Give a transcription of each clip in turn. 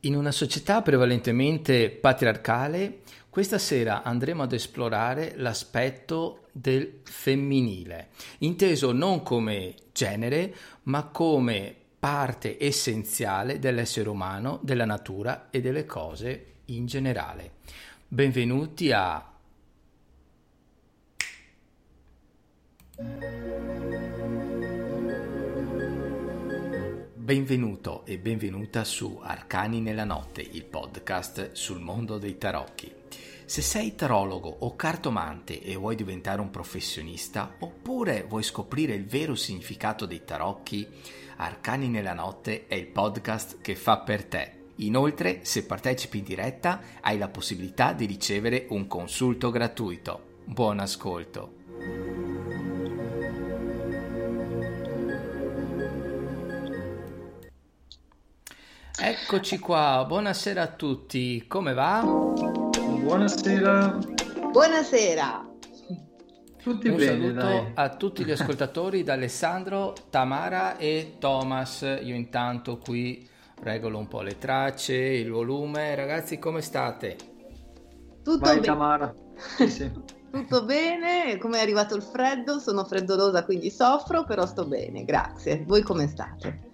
In una società prevalentemente patriarcale, questa sera andremo ad esplorare l'aspetto del femminile, inteso non come genere, ma come parte essenziale dell'essere umano, della natura e delle cose in generale. Benvenuti a Benvenuto e benvenuta su Arcani nella notte, il podcast sul mondo dei tarocchi. Se sei tarologo o cartomante e vuoi diventare un professionista, oppure vuoi scoprire il vero significato dei tarocchi, Arcani nella notte è il podcast che fa per te. Inoltre, se partecipi in diretta, hai la possibilità di ricevere un consulto gratuito. Buon ascolto! Eccoci qua, buonasera a tutti, come va? Buonasera. Buonasera. Tutti Un bene, saluto dai. a tutti gli ascoltatori da Alessandro, Tamara e Thomas. Io intanto qui regolo un po' le tracce, il volume. Ragazzi, come state? Tutto, Vai be- Tamara. Sì, sì. tutto bene, come è arrivato il freddo? Sono freddolosa quindi soffro, però sto bene, grazie. Voi come state?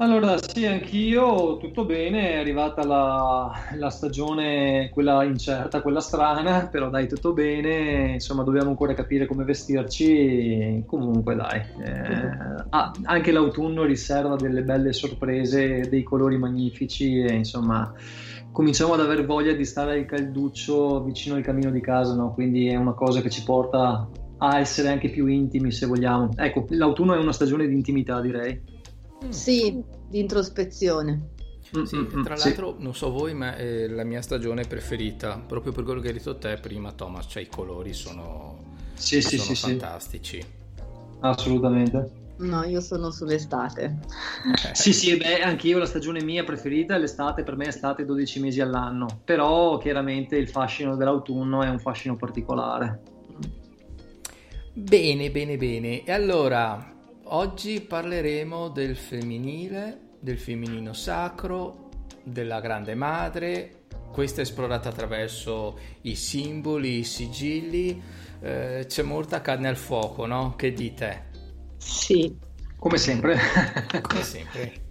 Allora, sì, anch'io tutto bene, è arrivata la, la stagione, quella incerta, quella strana, però dai, tutto bene, insomma, dobbiamo ancora capire come vestirci, comunque dai. Eh, ah, anche l'autunno riserva delle belle sorprese, dei colori magnifici e insomma, cominciamo ad aver voglia di stare al calduccio vicino al camino di casa, no? Quindi è una cosa che ci porta a essere anche più intimi, se vogliamo. Ecco, l'autunno è una stagione di intimità, direi. Sì, di introspezione. Mm, Sì, mm, mm, tra sì. l'altro, non so voi, ma è la mia stagione preferita, proprio per quello che hai detto te prima, Thomas, cioè i colori sono, Sì, sì, sono sì, sì, fantastici. assolutamente. No, io sono sull'estate. Sì, sì, beh, anche io la stagione mia preferita è l'estate, per me è estate 12 mesi all'anno, però chiaramente il fascino dell'autunno è un fascino particolare. Bene, bene, bene. E allora, oggi parleremo del femminile, del femminino sacro, della grande madre. Questa è esplorata attraverso i simboli, i sigilli. Eh, c'è molta carne al fuoco, no? Che dite? Sì, Come sempre. Come sempre.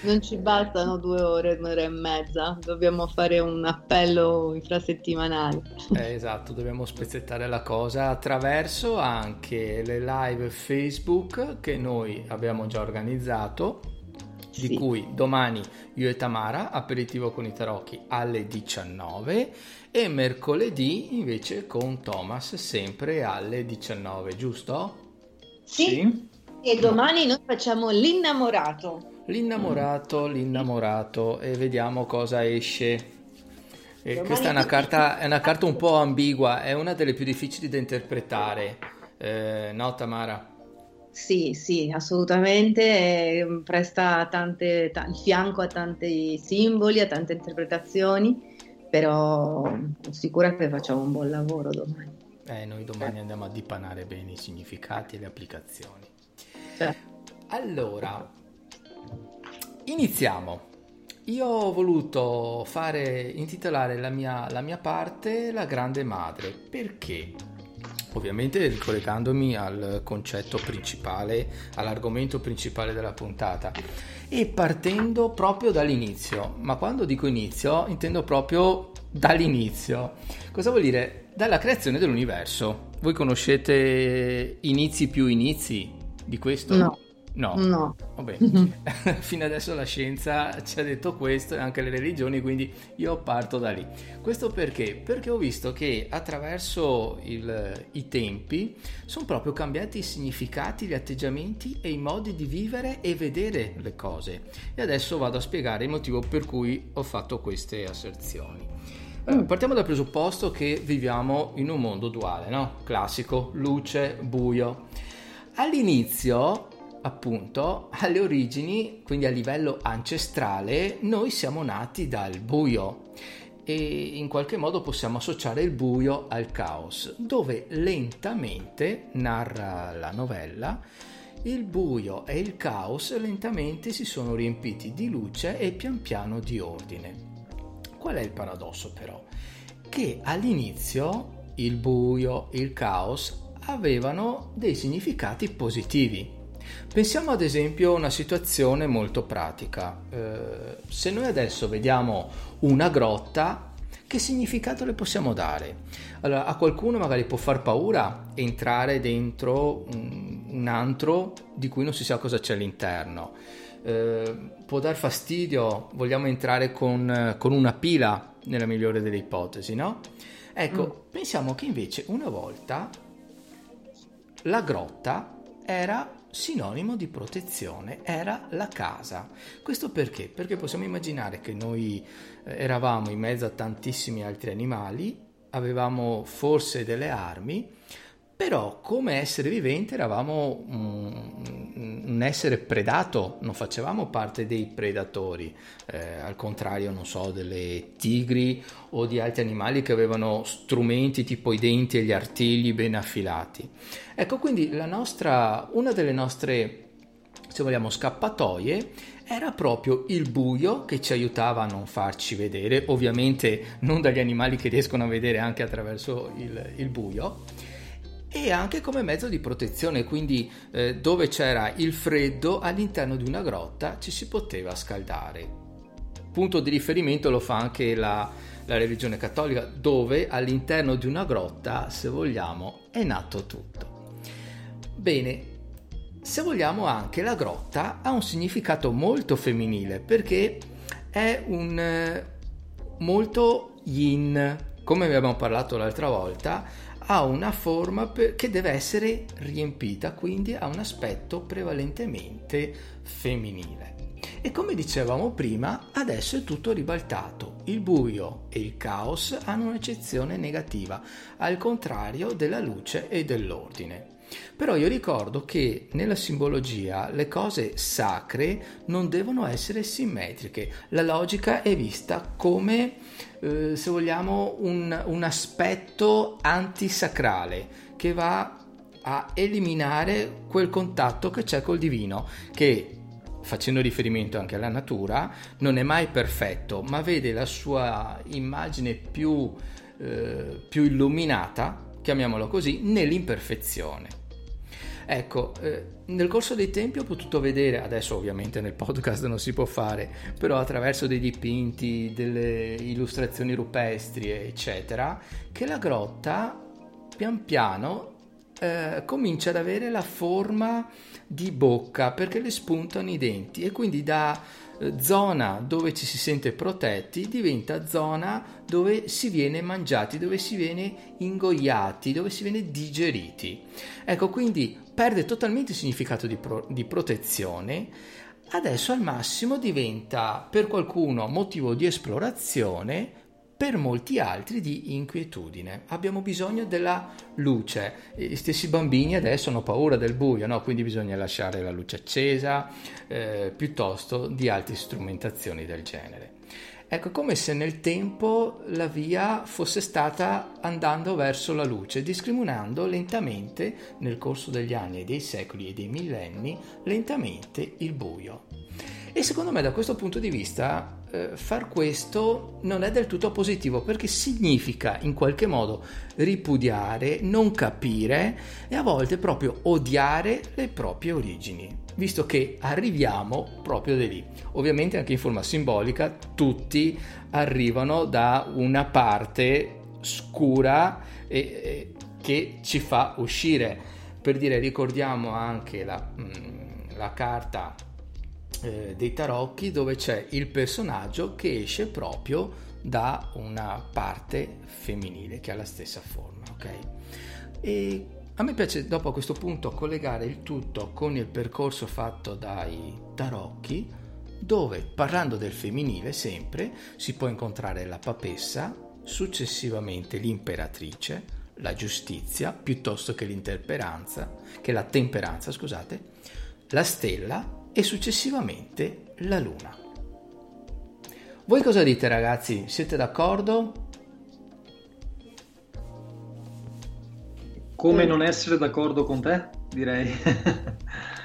Non ci bastano due ore, un'ora e mezza, dobbiamo fare un appello infrasettimanale. Eh, esatto, dobbiamo spezzettare la cosa attraverso anche le live Facebook che noi abbiamo già organizzato, di Sì. cui domani io e Tamara, aperitivo con i tarocchi alle 19 e mercoledì invece con Thomas sempre alle 19, giusto? Sì, e domani noi facciamo l'innamorato. L'innamorato, l'innamorato e vediamo cosa esce. E Domani questa è una, carta, è una carta un po' ambigua, è una delle più difficili da interpretare. Eh, no, Tamara? Sì, sì, assolutamente, eh, presta tante, ta- il fianco a tanti simboli, a tante interpretazioni, però sono sicura che facciamo un buon lavoro domani. Eh, noi domani andiamo a dipanare bene i significati e le applicazioni. Cioè, Allora, iniziamo. Io ho voluto fare, intitolare la mia, la mia parte La Grande Madre, perché? Ovviamente ricollegandomi al concetto principale, all'argomento principale della puntata e partendo proprio dall'inizio. Ma quando dico inizio, intendo proprio dall'inizio. Cosa vuol dire? Dalla creazione dell'universo. Voi conoscete inizi più inizi di questo? No. No. no. Vabbè, fino adesso la scienza ci ha detto questo e anche le religioni, quindi io parto da lì. Questo perché? Perché ho visto che attraverso il- i tempi sono proprio cambiati i significati, gli atteggiamenti e i modi di vivere e vedere le cose. E adesso vado a spiegare il motivo per cui ho fatto queste asserzioni. Allora, partiamo dal presupposto che viviamo in un mondo duale, no? Classico, luce, buio. All'inizio, appunto, alle origini, quindi a livello ancestrale, noi siamo nati dal buio e in qualche modo possiamo associare il buio al caos, dove lentamente, narra la novella, il buio e il caos lentamente si sono riempiti di luce e pian piano di ordine. Qual è il paradosso però? Che all'inizio il buio, il caos avevano dei significati positivi. Pensiamo ad esempio a una situazione molto pratica. Eh, se noi adesso vediamo una grotta, che significato le possiamo dare? Allora, a qualcuno magari può far paura entrare dentro un, un antro di cui non si sa cosa c'è all'interno. Eh, può dar fastidio, vogliamo entrare con, con, una pila, nella migliore delle ipotesi, no? Ecco, mm. pensiamo che invece una volta la grotta era sinonimo di protezione, era la casa. Questo perché? Perché possiamo immaginare che noi eh, eravamo in mezzo a tantissimi altri animali, avevamo forse delle armi, però come essere vivente eravamo un, un essere predato, non facevamo parte dei predatori, eh, al contrario, non so, delle tigri o di altri animali che avevano strumenti tipo i denti e gli artigli ben affilati. Ecco, quindi nostra, una delle nostre, se vogliamo, scappatoie era proprio il buio che ci aiutava a non farci vedere, ovviamente non dagli animali che riescono a vedere anche attraverso il, il buio e anche come mezzo di protezione, quindi eh, dove c'era il freddo all'interno di una grotta ci si poteva scaldare. Punto di riferimento lo fa anche la, la religione cattolica, dove all'interno di una grotta, se vogliamo, è nato tutto. Bene, se vogliamo anche la grotta ha un significato molto femminile perché è un eh, molto yin, come abbiamo parlato l'altra volta, ha una forma per, che deve essere riempita, quindi ha un aspetto prevalentemente femminile. E come dicevamo prima, adesso è tutto ribaltato. Il buio e il caos hanno un'eccezione negativa, al contrario della luce e dell'ordine. Però io ricordo che nella simbologia le cose sacre non devono essere simmetriche. La logica è vista come, eh, se vogliamo, un, un aspetto antisacrale che va a eliminare quel contatto che c'è col divino, che facendo riferimento anche alla natura, non è mai perfetto, ma vede la sua immagine più, eh, più illuminata, chiamiamolo così, nell'imperfezione. Ecco, eh, nel corso dei tempi ho potuto vedere, adesso ovviamente nel podcast non si può fare, però attraverso dei dipinti, delle illustrazioni rupestri, eccetera, che la grotta pian piano eh, comincia ad avere la forma di bocca perché le spuntano i denti e quindi da eh, zona dove ci si sente protetti diventa zona dove si viene mangiati, dove si viene ingoiati, dove si viene digeriti. Ecco, quindi perde totalmente il significato di, pro- di protezione. Adesso al massimo diventa per qualcuno motivo di esplorazione, per molti altri di inquietudine. Abbiamo bisogno della luce. Gli stessi bambini adesso hanno paura del buio, no? quindi bisogna lasciare la luce accesa eh, piuttosto di altre strumentazioni del genere. Ecco, come se nel tempo la via fosse stata andando verso la luce, discriminando lentamente, nel corso degli anni e dei secoli e dei millenni, lentamente il buio. E secondo me da questo punto di vista eh, far questo non è del tutto positivo perché significa in qualche modo ripudiare, non capire e a volte proprio odiare le proprie origini, visto che arriviamo proprio da lì. Ovviamente anche in forma simbolica tutti arrivano da una parte scura e, e, che ci fa uscire. Per dire, ricordiamo anche la, mm, la carta eh, dei tarocchi dove c'è il personaggio che esce proprio da una parte femminile che ha la stessa forma, ok? E a me piace dopo a questo punto collegare il tutto con il percorso fatto dai tarocchi dove parlando del femminile sempre si può incontrare la papessa, successivamente l'imperatrice, la giustizia piuttosto che l'intemperanza, che la temperanza, scusate, la stella e successivamente la Luna. Voi cosa dite ragazzi? Siete d'accordo? Come non essere d'accordo con te, direi.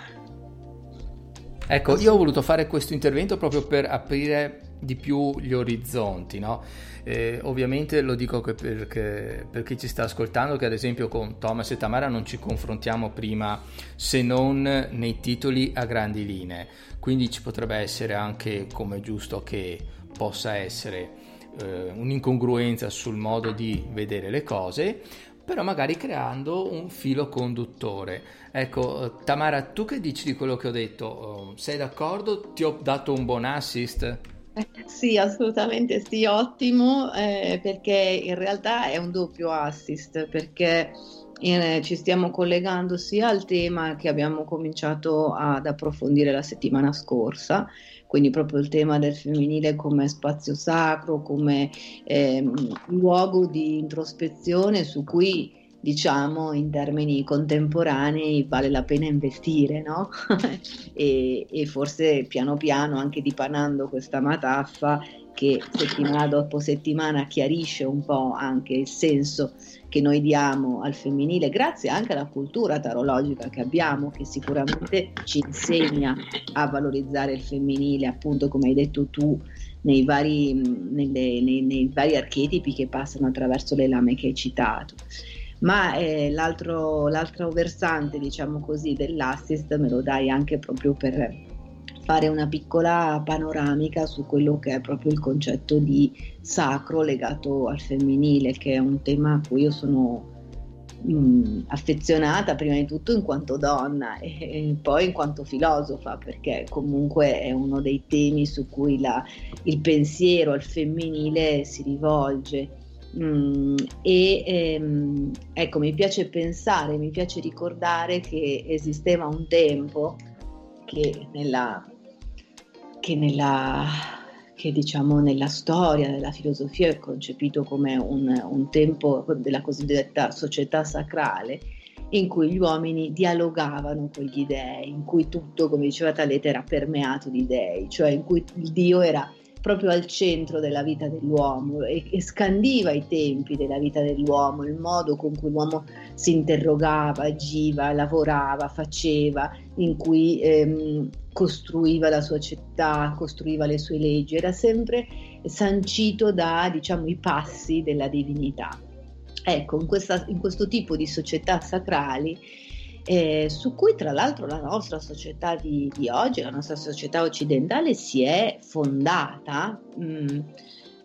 Ecco, io ho voluto fare questo intervento proprio per aprire di più gli orizzonti, no? Eh, ovviamente lo dico perché, per chi ci sta ascoltando che ad esempio con Thomas e Tamara non ci confrontiamo prima se non nei titoli a grandi linee, quindi ci potrebbe essere anche come giusto che possa essere eh, un'incongruenza sul modo di vedere le cose, però magari creando un filo conduttore. Ecco, Tamara, tu che dici di quello che ho detto? Oh, sei d'accordo? Ti ho dato un buon assist? Sì, assolutamente sì, ottimo, eh, perché in realtà è un doppio assist, perché eh, ci stiamo collegando sia al tema che abbiamo cominciato ad approfondire la settimana scorsa, quindi proprio il tema del femminile come spazio sacro, come eh, luogo di introspezione su cui diciamo in termini contemporanei vale la pena investire, no? e, e, forse piano piano anche dipanando questa mataffa che settimana dopo settimana chiarisce un po' anche il senso che noi diamo al femminile, grazie anche alla cultura tarologica che abbiamo, che sicuramente ci insegna a valorizzare il femminile, appunto come hai detto tu, nei vari, nelle, nei, nei vari archetipi che passano attraverso le lame che hai citato. Ma eh, l'altro, l'altro versante, diciamo così, dell'assist me lo dai anche proprio per fare una piccola panoramica su quello che è proprio il concetto di sacro legato al femminile, che è un tema a cui io sono mh, mm, affezionata prima di tutto in quanto donna e, e, poi in quanto filosofa, perché comunque è uno dei temi su cui la, il pensiero al femminile si rivolge. Mm, e ehm, ecco, mi piace pensare, mi piace ricordare che esisteva un tempo che nella, che nella, che diciamo nella storia della filosofia è concepito come un, un tempo della cosiddetta società sacrale in cui gli uomini dialogavano con gli dei, in cui tutto, come diceva Talete, era permeato di dei, cioè in cui il Dio era proprio al centro della vita dell'uomo e, e, scandiva i tempi della vita dell'uomo, il modo con cui l'uomo si interrogava, agiva, lavorava, faceva, in cui ehm, costruiva la sua città, costruiva le sue leggi, era sempre sancito da diciamo, i passi della divinità. Ecco, in, questa, in questo tipo di società sacrali eh, su cui tra l'altro la nostra società di, di, oggi, la nostra società occidentale si è fondata. Mm,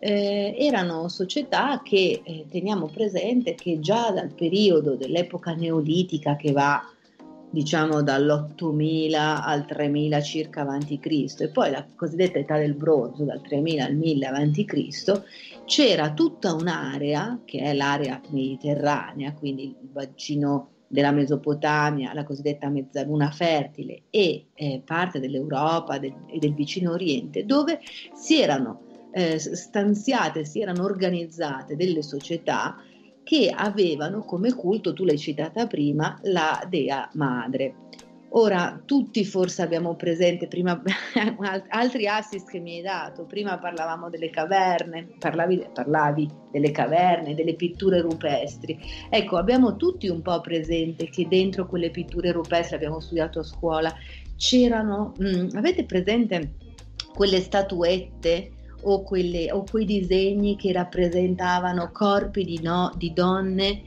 eh, erano società che eh, teniamo presente che già dal periodo dell'epoca neolitica che va diciamo dall'8000 al 3000 circa avanti Cristo e poi la cosiddetta età del bronzo dal 3000 al 1000 avanti Cristo c'era tutta un'area che è l'area mediterranea quindi il bacino della Mesopotamia, la cosiddetta mezzaluna fertile e eh, parte dell'Europa del, e del vicino Oriente, dove si erano eh, stanziate, si erano organizzate delle società che avevano come culto, tu l'hai citata prima, la dea madre. Ora, tutti forse abbiamo presente, prima, altri assist che mi hai dato, prima parlavamo delle caverne, parlavi, parlavi, delle caverne, delle pitture rupestri. Ecco, abbiamo tutti un po' presente che dentro quelle pitture rupestri, abbiamo studiato a scuola, c'erano, mh, mm, avete presente quelle statuette o, quelle, o, quei disegni che rappresentavano corpi di, no, di donne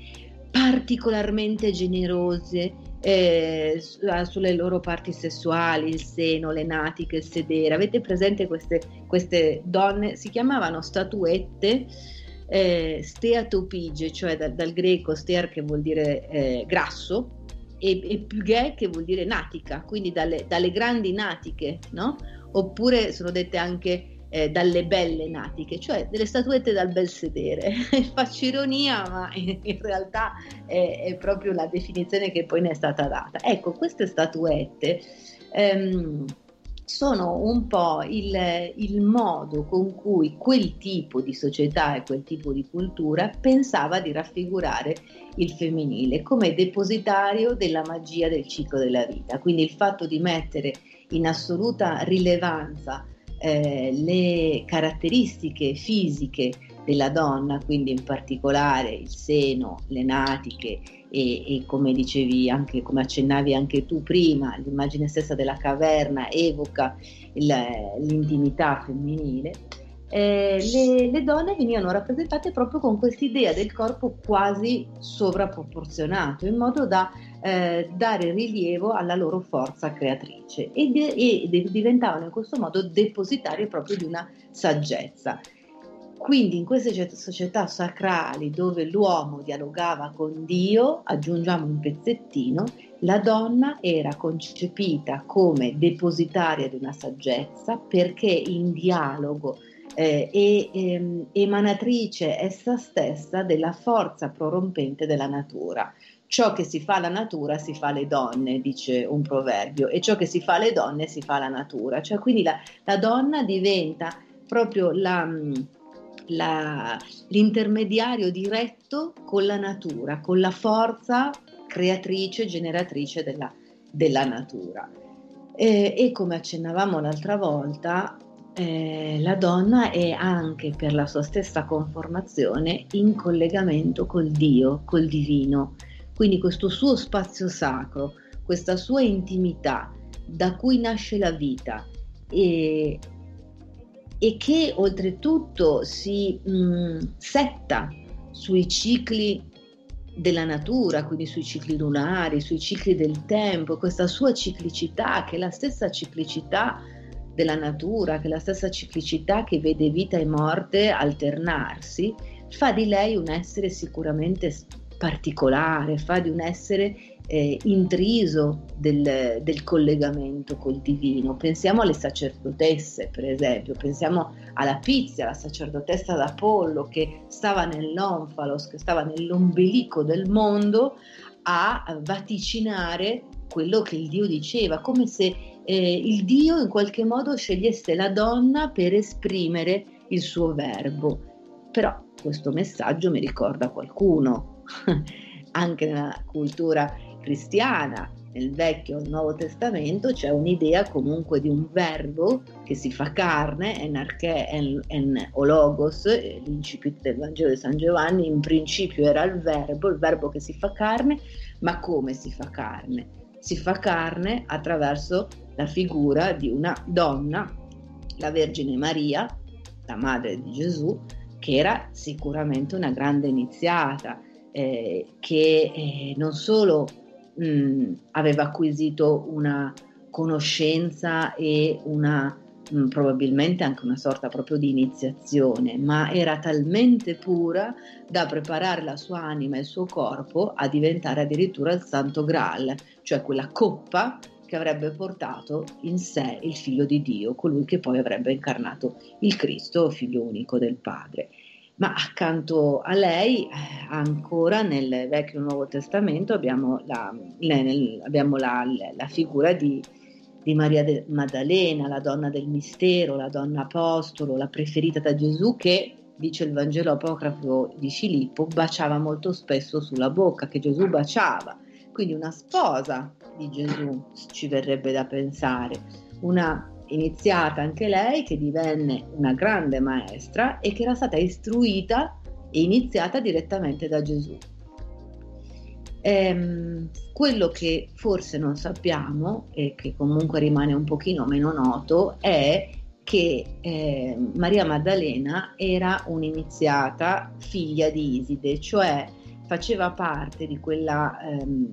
particolarmente generose, eh, sulle loro parti sessuali, il seno, le natiche, il sedere. Avete presente queste, queste donne? Si chiamavano statuette eh, steatopigie, cioè da, dal greco stear che vuol dire eh, grasso e, e pughe che vuol dire natica, quindi dalle, dalle grandi natiche, no? Oppure sono dette anche eh, dalle belle natiche, cioè delle statuette dal bel sedere. Faccio ironia, ma in, realtà è, è, proprio la definizione che poi ne è stata data. Ecco, queste statuette ehm, sono un po' il, il, modo con cui quel tipo di società e quel tipo di cultura pensava di raffigurare il femminile come depositario della magia del ciclo della vita. Quindi il fatto di mettere in assoluta rilevanza eh, le caratteristiche fisiche della donna, quindi in particolare il seno, le natiche e, e, come dicevi anche, come accennavi anche tu prima, l'immagine stessa della caverna evoca il, l'intimità femminile, eh, le, le, donne venivano rappresentate proprio con quest'idea del corpo quasi sovrapproporzionato, in modo da eh, dare rilievo alla loro forza creatrice e, de, e de, diventavano in questo modo depositarie proprio di una saggezza. Quindi in queste società sacrali dove l'uomo dialogava con Dio, aggiungiamo un pezzettino, la donna era concepita come depositaria di una saggezza perché in dialogo eh, e ehm, emanatrice essa stessa della forza prorompente della natura. Ciò che si fa alla natura si fa alle donne, dice un proverbio, e ciò che si fa alle donne si fa alla natura. Cioè, quindi la, la donna diventa proprio la, la, l'intermediario diretto con la natura, con la forza creatrice, generatrice della, della natura. E, e, come accennavamo l'altra volta, eh, la donna è anche per la sua stessa conformazione in collegamento col Dio, col divino. Quindi questo suo spazio sacro, questa sua intimità da cui nasce la vita e, e che oltretutto si mh, mm, setta sui cicli della natura, quindi sui cicli lunari, sui cicli del tempo, questa sua ciclicità che è la stessa ciclicità della natura, che la stessa ciclicità che vede vita e morte alternarsi, fa di lei un essere sicuramente particolare, fa di un essere eh, intriso del, del, collegamento col divino. Pensiamo alle sacerdotesse, per esempio, pensiamo alla Pizia, la sacerdotessa d'Apollo che stava nell'onfalos, che stava nell'ombelico del mondo a vaticinare quello che il Dio diceva, come se eh, il Dio in qualche modo scegliesse la donna per esprimere il suo verbo. Però questo messaggio mi ricorda qualcuno, anche nella cultura cristiana, nel Vecchio e Nuovo Testamento c'è un'idea comunque di un verbo che si fa carne, en, en o logos, l'incipit del Vangelo di San Giovanni, in principio era il verbo, il verbo che si fa carne, ma come si fa carne? Si fa carne attraverso la figura di una donna, la Vergine Maria, la madre di Gesù, che era sicuramente una grande iniziata, eh, che eh, non solo mh, aveva acquisito una conoscenza e una mh, probabilmente anche una sorta proprio di iniziazione, ma era talmente pura da preparare la sua anima e il suo corpo a diventare addirittura il Santo Graal, cioè quella coppa che avrebbe portato in sé il figlio di Dio, colui che poi avrebbe incarnato il Cristo, figlio unico del Padre. Ma accanto a lei, eh, ancora nel Vecchio e Nuovo Testamento, abbiamo la, abbiamo la, la figura di, di Maria Maddalena, la donna del mistero, la donna apostolo, la preferita da Gesù, che, dice il Vangelo apocrafo di Filippo, baciava molto spesso sulla bocca, che Gesù baciava. Quindi una sposa di Gesù ci verrebbe da pensare, una iniziata anche lei che divenne una grande maestra e che era stata istruita e iniziata direttamente da Gesù. Ehm, quello che forse non sappiamo e che comunque rimane un pochino meno noto è che eh, Maria Maddalena era un'iniziata figlia di Iside, cioè faceva parte di quella ehm,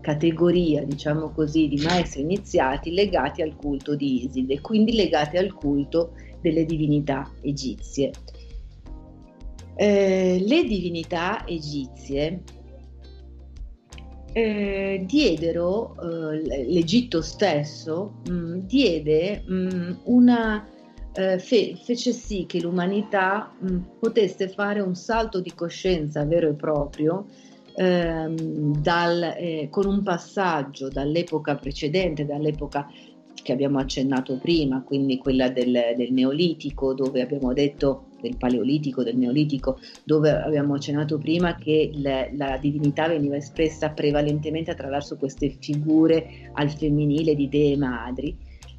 categoria, diciamo così, di maestri iniziati legati al culto di Iside, quindi legati al culto delle divinità egizie. Eh, le divinità egizie eh, diedero, eh, l'Egitto stesso mh, mm, diede mh, mm, una, eh, fe- fece sì che l'umanità mh, potesse fare un salto di coscienza vero e proprio ehm, dal, eh, con un passaggio dall'epoca precedente, dall'epoca che abbiamo accennato prima, quindi quella del, del Neolitico, dove abbiamo detto del Paleolitico, del Neolitico, dove abbiamo accennato prima che le, la divinità veniva espressa prevalentemente attraverso queste figure al femminile di dee madri.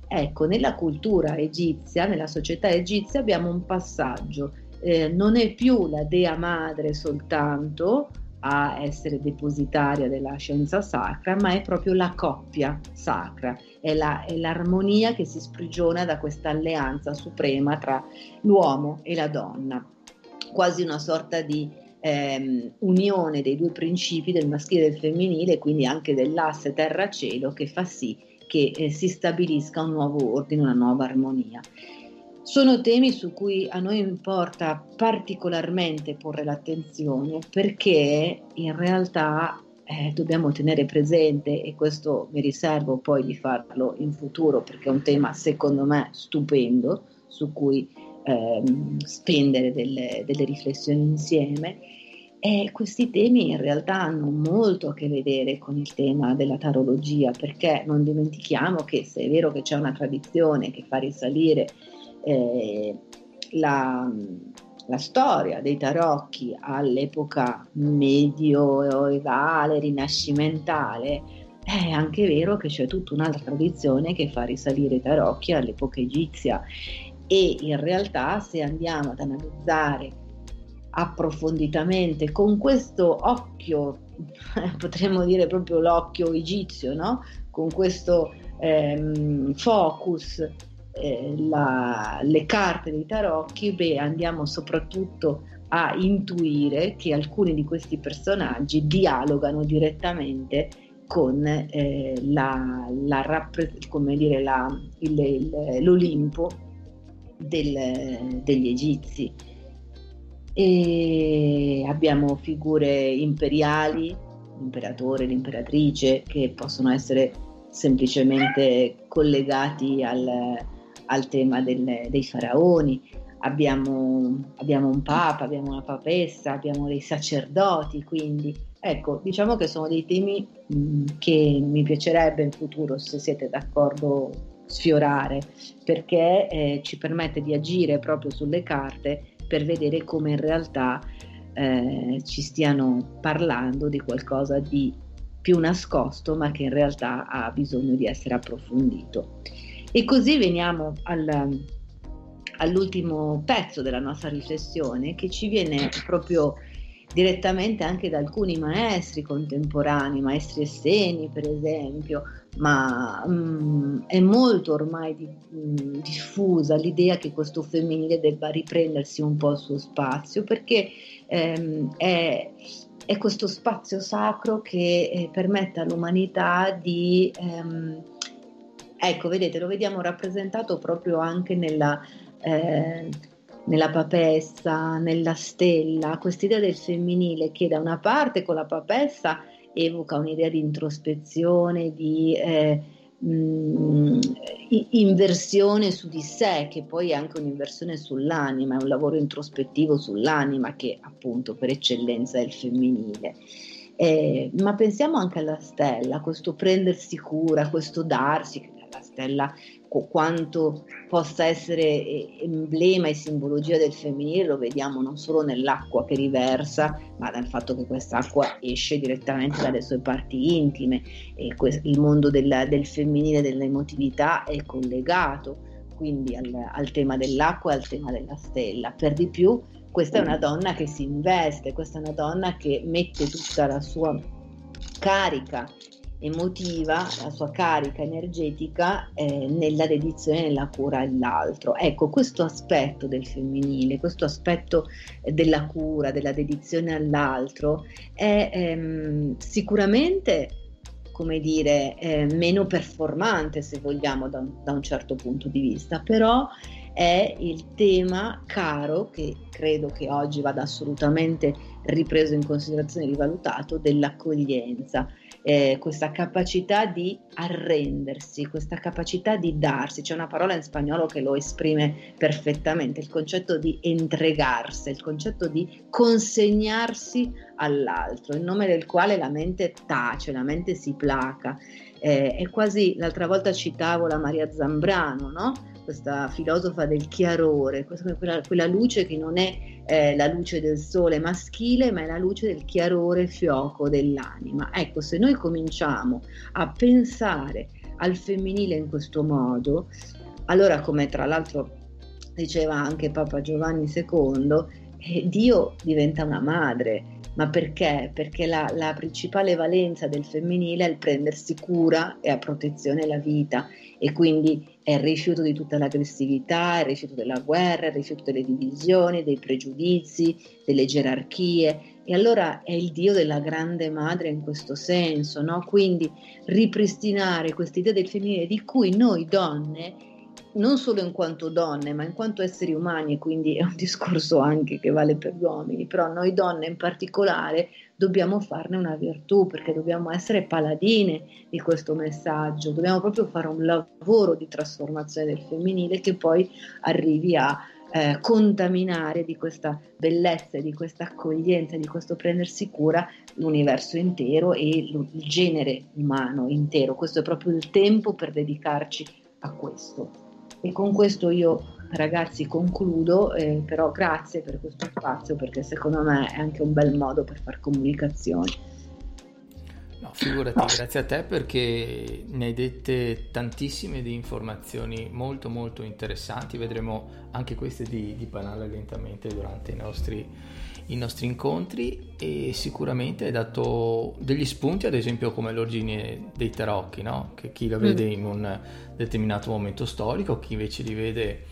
Ecco, nella cultura egizia, nella società egizia abbiamo un passaggio, eh, non è più la dea madre soltanto, a essere depositaria della scienza sacra, ma è proprio la coppia sacra, è, la, è l'armonia che si sprigiona da questa alleanza suprema tra l'uomo e la donna, quasi una sorta di ehm, unione dei due principi del maschile e del femminile, quindi anche dell'asse terra-cielo, che fa sì che eh, si stabilisca un nuovo ordine, una nuova armonia. Sono temi su cui a noi importa particolarmente porre l'attenzione perché in realtà eh, dobbiamo tenere presente, e questo mi riservo poi di farlo in futuro perché è un tema secondo me stupendo su cui eh, spendere delle, delle riflessioni insieme. E questi temi in realtà hanno molto a che vedere con il tema della tarologia, perché non dimentichiamo che se è vero che c'è una tradizione che fa risalire eh, la, la, storia dei tarocchi all'epoca medioevale, rinascimentale, è anche vero che c'è tutta un'altra tradizione che fa risalire i tarocchi all'epoca egizia. E in realtà se andiamo ad analizzare approfonditamente con questo occhio, potremmo dire proprio l'occhio egizio, no? con questo ehm, focus eh, la, le carte dei tarocchi, beh, andiamo soprattutto a intuire che alcuni di questi personaggi dialogano direttamente con eh, la, la, come dire, la, il, il, l'Olimpo del, degli egizi. E abbiamo figure imperiali, l'imperatore, l'imperatrice, che possono essere semplicemente collegati al, al tema del, dei faraoni, abbiamo, abbiamo, un papa, abbiamo una papessa, abbiamo dei sacerdoti, quindi ecco, diciamo che sono dei temi mh, che mi piacerebbe in futuro, se siete d'accordo, sfiorare, perché eh, ci permette di agire proprio sulle carte per vedere come in realtà eh, ci stiano parlando di qualcosa di più nascosto, ma che in realtà ha bisogno di essere approfondito. E così veniamo al, all'ultimo pezzo della nostra riflessione che ci viene proprio direttamente anche da alcuni maestri contemporanei, maestri esseni per esempio, ma um, è molto ormai di, um, diffusa l'idea che questo femminile debba riprendersi un po' il suo spazio perché um, è, è, questo spazio sacro che eh, permette all'umanità di Ecco, vedete, lo vediamo rappresentato proprio anche nella, eh, nella papessa, nella stella, quest'idea del femminile che da una parte con la papessa evoca un'idea di introspezione, di eh, mh, mm, inversione su di sé, che poi è anche un'inversione sull'anima, è un lavoro introspettivo sull'anima che appunto per eccellenza è il femminile. Eh, ma pensiamo anche alla stella, questo prendersi cura, questo darsi, la stella quanto possa essere eh, emblema e simbologia del femminile lo vediamo non solo nell'acqua che riversa, ma dal fatto che quest'acqua esce direttamente dalle sue parti intime e il mondo del, del femminile, dell'emotività è collegato quindi al, al tema dell'acqua e al tema della stella. Per di più, questa è una donna che si investe, questa è una donna che mette tutta la sua carica emotiva, la sua carica energetica eh, nella dedizione, nella cura all'altro. Ecco, questo aspetto del femminile, questo aspetto della cura, della dedizione all'altro è ehm, sicuramente come dire, eh, meno performante se vogliamo da un, da un certo punto di vista, però è il tema caro che credo che oggi vada assolutamente ripreso in considerazione e rivalutato dell'accoglienza eh, questa capacità di arrendersi, questa capacità di darsi. C'è una parola in spagnolo che lo esprime perfettamente, il concetto di entregarsi, il concetto di consegnarsi all'altro, in nome del quale la mente tace, la mente si placa. Eh, è quasi, l'altra volta citavo la Maria Zambrano, no? Questa filosofa del chiarore, quella, quella luce che non è eh, la luce del sole maschile, ma è la luce del chiarore fioco dell'anima. Ecco, se noi cominciamo a pensare al femminile in questo modo, allora come tra l'altro diceva anche Papa Giovanni II, eh, Dio diventa una madre, Ma perché? Perché la, la principale valenza del femminile è il prendersi cura e a protezione la vita e quindi è il rifiuto di tutta l'aggressività, il rifiuto della guerra, il rifiuto delle divisioni, dei pregiudizi, delle gerarchie. E allora è il Dio della grande madre in questo senso, no? Quindi ripristinare questa idea del femminile di cui noi donne non solo in quanto donne, ma in quanto esseri umani, quindi è un discorso anche che vale per gli uomini, però noi donne in particolare dobbiamo farne una virtù perché dobbiamo essere paladine di questo messaggio, dobbiamo proprio fare un lavoro di trasformazione del femminile che poi arrivi a eh, contaminare di questa bellezza, di questa accoglienza, di questo prendersi cura l'universo intero e il genere umano intero. Questo è proprio il tempo per dedicarci a questo. E con questo io ragazzi concludo, eh, però grazie per questo spazio perché secondo me è anche un bel modo per fare comunicazione. No, figurati, grazie a te perché ne hai dette tantissime di informazioni molto molto interessanti, vedremo anche queste di, di lentamente durante i nostri i nostri incontri e sicuramente hai dato degli spunti, ad esempio come l'origine dei tarocchi, no? che chi la vede mm. in un determinato momento storico, chi invece li vede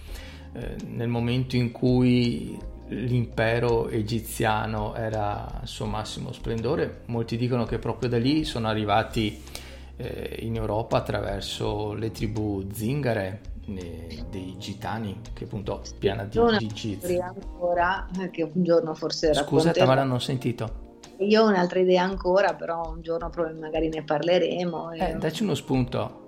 eh, nel momento in cui l'impero egiziano era al suo massimo splendore. Molti dicono che proprio da lì sono arrivati eh, in Europa attraverso le tribù zingare dei gitani che appunto piana di, di Giz. ancora eh, che un giorno forse Scusa Tamara non ho sentito. Io ho un'altra idea ancora, però un giorno magari ne parleremo. E... Eh, dacci uno spunto.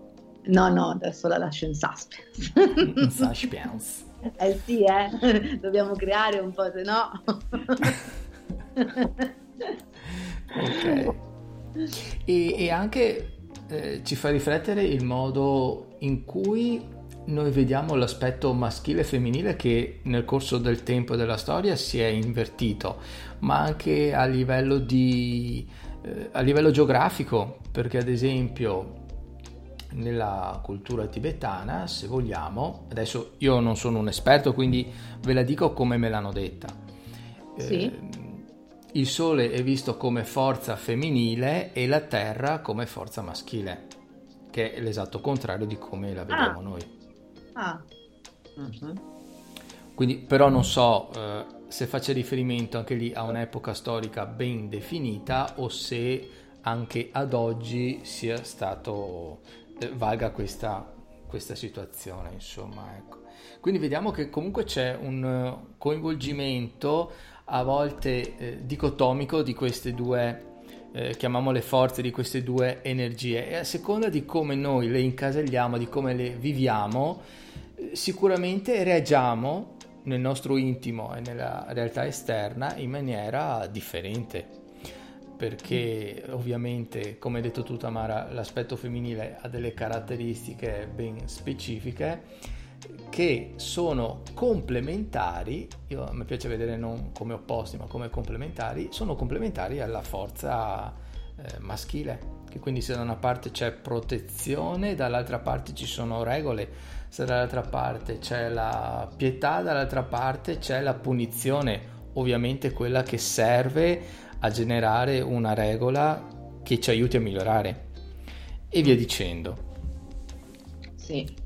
No, no, adesso la lascio in suspense. in suspense. eh sì, eh, dobbiamo creare un po', se no... ok. E, e anche eh, ci fa riflettere il modo in cui noi vediamo l'aspetto maschile e femminile che nel corso del tempo e della storia si è invertito, ma anche a livello, di, eh, a livello geografico, perché ad esempio nella cultura tibetana, se vogliamo, adesso io non sono un esperto, quindi ve la dico come me l'hanno detta. Sì. Eh, il sole è visto come forza femminile e la terra come forza maschile, che è l'esatto contrario di come la vediamo ah. noi. Ah. Uh-huh. Quindi, però non so eh, se faccia riferimento anche lì a un'epoca storica ben definita o se anche ad oggi sia stato eh, valga questa, questa situazione, insomma, ecco. Quindi vediamo che comunque c'è un coinvolgimento a volte eh, dicotomico di queste due eh, chiamiamole forze di queste due energie. E a seconda di come noi le incaselliamo, di come le viviamo, sicuramente reagiamo nel nostro intimo e nella realtà esterna in maniera differente. Perché ovviamente come hai detto tu Tamara l'aspetto femminile ha delle caratteristiche ben specifiche che sono complementari io, me piace vedere non come opposti ma come complementari sono complementari alla forza eh, maschile che quindi se da una parte c'è protezione dall'altra parte ci sono regole se dall'altra parte c'è la pietà, dall'altra parte c'è la punizione, ovviamente quella che serve a generare una regola che ci aiuti a migliorare e via dicendo. Sì.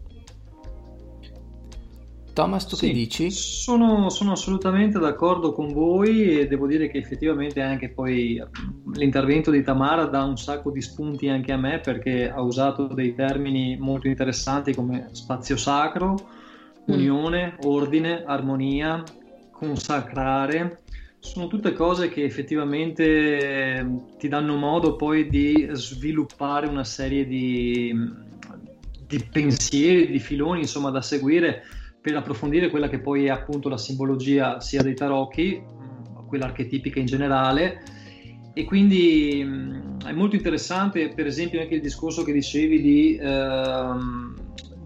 Thomas, tu sì, che dici? Sono, sono, assolutamente d'accordo con voi e devo dire che effettivamente anche poi l'intervento di Tamara dà un sacco di spunti anche a me perché ha usato dei termini molto interessanti come spazio sacro, mm. unione, ordine, armonia, consacrare. Sono tutte cose che effettivamente ti danno modo poi di sviluppare una serie di, di pensieri, di filoni insomma da seguire per approfondire quella che poi è appunto la simbologia sia dei tarocchi, mm, quella archetipica in generale. E quindi mm, è molto interessante, per esempio, anche il discorso che dicevi di, ehm,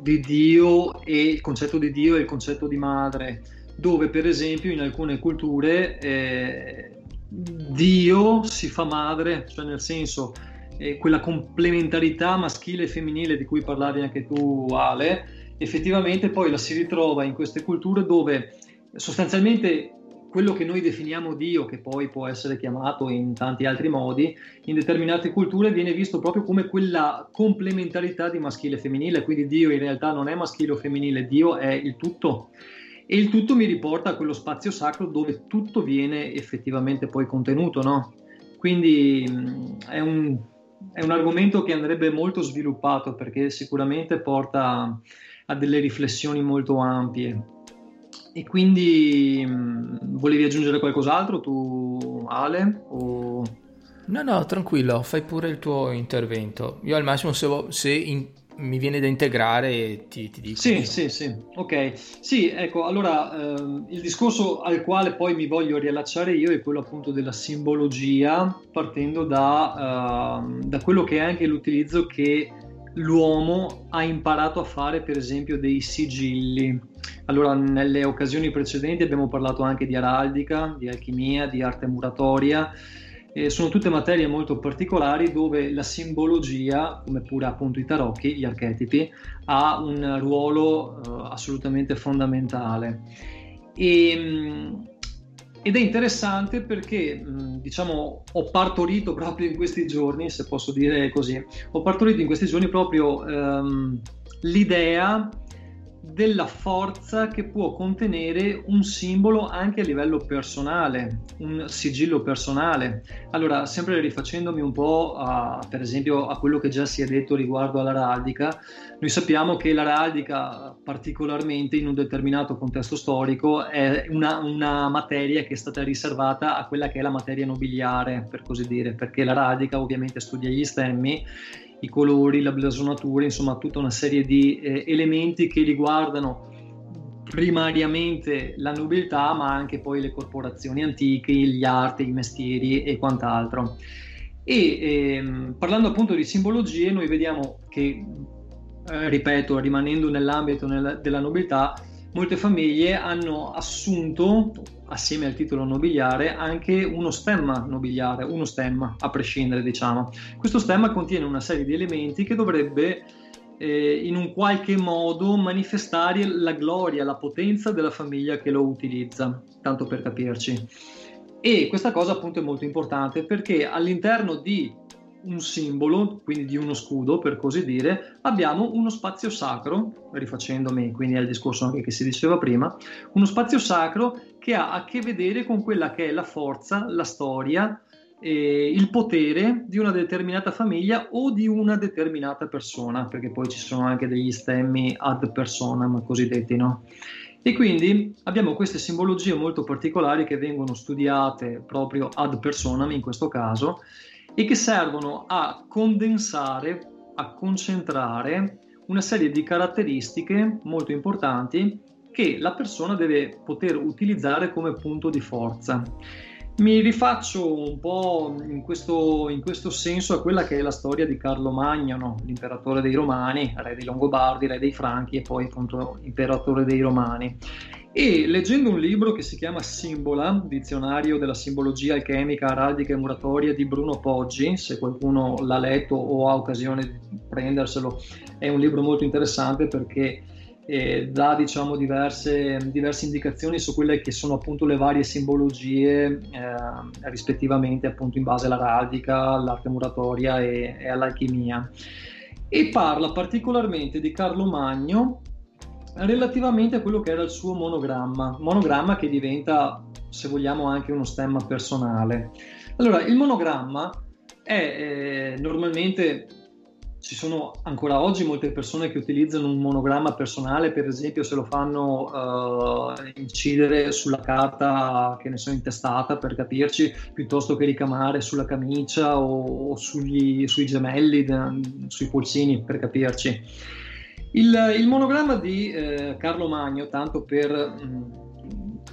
di Dio e il concetto di Dio e il concetto di madre, dove per esempio in alcune culture eh, Dio si fa madre, cioè nel senso eh, quella complementarità maschile e femminile di cui parlavi anche tu Ale, effettivamente poi la si ritrova in queste culture dove sostanzialmente quello che noi definiamo Dio, che poi può essere chiamato in tanti altri modi, in determinate culture viene visto proprio come quella complementarità di maschile e femminile, quindi Dio in realtà non è maschile o femminile, Dio è il tutto. E il tutto mi riporta a quello spazio sacro dove tutto viene effettivamente poi contenuto, no? Quindi è un, è un argomento che andrebbe molto sviluppato perché sicuramente porta a delle riflessioni molto ampie. E quindi volevi aggiungere qualcos'altro tu, Ale? O... No, no, tranquillo, fai pure il tuo intervento. Io al massimo se, se in, mi viene da integrare ti, ti dico. Sì, sì, sì, ok. Sì, ecco, allora ehm, il discorso al quale poi mi voglio riallacciare io è quello appunto della simbologia, partendo da, ehm, da quello che è anche l'utilizzo che l'uomo ha imparato a fare, per esempio, dei sigilli. Allora, nelle occasioni precedenti abbiamo parlato anche di araldica, di alchimia, di arte muratoria eh, sono tutte materie molto particolari dove la simbologia, come pure appunto i tarocchi, gli archetipi, ha un ruolo eh, assolutamente fondamentale. E, mm, ed è interessante perché, diciamo, ho partorito proprio in questi giorni, se posso dire così, ho partorito in questi giorni proprio ehm, l'idea della forza che può contenere un simbolo anche a livello personale, un sigillo personale. Allora, sempre rifacendomi un po' a, per esempio a quello che già si è detto riguardo all'araldica, noi sappiamo che l'araldica, particolarmente in un determinato contesto storico, è una, una materia che è stata riservata a quella che è la materia nobiliare, per così dire, perché l'araldica ovviamente studia gli stemmi i colori, la blasonatura, insomma tutta una serie di eh, elementi che riguardano primariamente la nobiltà, ma anche poi le corporazioni antiche, gli arti, i mestieri e quant'altro. E ehm, parlando appunto di simbologie, noi vediamo che, eh, ripeto, rimanendo nell'ambito nel, della nobiltà, molte famiglie hanno assunto, assieme al titolo nobiliare, anche uno stemma nobiliare, uno stemma a prescindere, diciamo. Questo stemma contiene una serie di elementi che dovrebbe eh, in un qualche modo manifestare la gloria, la potenza della famiglia che lo utilizza, tanto per capirci. E questa cosa appunto è molto importante perché all'interno di un simbolo, quindi di uno scudo per così dire, abbiamo uno spazio sacro, rifacendomi quindi al discorso anche che si diceva prima, uno spazio sacro che ha a che vedere con quella che è la forza, la storia, eh, il potere di una determinata famiglia o di una determinata persona, perché poi ci sono anche degli stemmi ad personam cosiddetti, no? E quindi abbiamo queste simbologie molto particolari che vengono studiate proprio ad personam in questo caso e che servono a condensare, a concentrare una serie di caratteristiche molto importanti che la persona deve poter utilizzare come punto di forza. Mi rifaccio un po' in questo, in questo senso a quella che è la storia di Carlo Magno, no? l'imperatore dei Romani, re dei Longobardi, re dei Franchi e poi appunto imperatore dei Romani. E leggendo un libro che si chiama Simbola, dizionario della simbologia alchemica, araldica e muratoria di Bruno Poggi, se qualcuno l'ha letto o ha occasione di prenderselo, è un libro molto interessante perché eh, dà diciamo, diverse, diverse, indicazioni su quelle che sono appunto le varie simbologie eh, rispettivamente appunto in base all'araldica, all'arte muratoria e, e all'alchimia. E parla particolarmente di Carlo Magno relativamente a quello che era il suo monogramma, monogramma che diventa, se vogliamo, anche uno stemma personale. Allora, il monogramma è eh, normalmente ci sono ancora oggi molte persone che utilizzano un monogramma personale, per esempio se lo fanno uh, incidere sulla carta che ne sono intestata per capirci, piuttosto che ricamare sulla camicia o, o sugli, sui gemelli, sui polsini per capirci. Il, il monogramma di eh, Carlo Magno, tanto per mh, mm,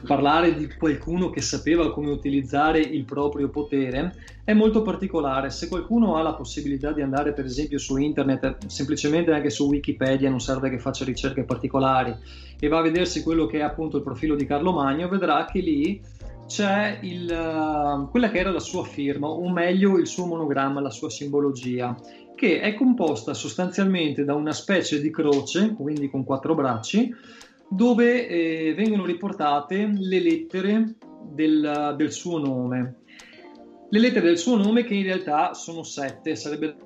parlare di qualcuno che sapeva come utilizzare il proprio potere, è molto particolare. Se qualcuno ha la possibilità di andare, per esempio, su internet, semplicemente anche su Wikipedia, non serve che faccia ricerche particolari, e va a vedersi quello che è appunto il profilo di Carlo Magno, vedrà che lì c'è il, uh, quella che era la sua firma, o meglio il suo monogramma, la sua simbologia che è composta sostanzialmente da una specie di croce, quindi con quattro bracci, dove eh, vengono riportate le lettere del, del suo nome. Le lettere del suo nome che in realtà sono sette, sarebbe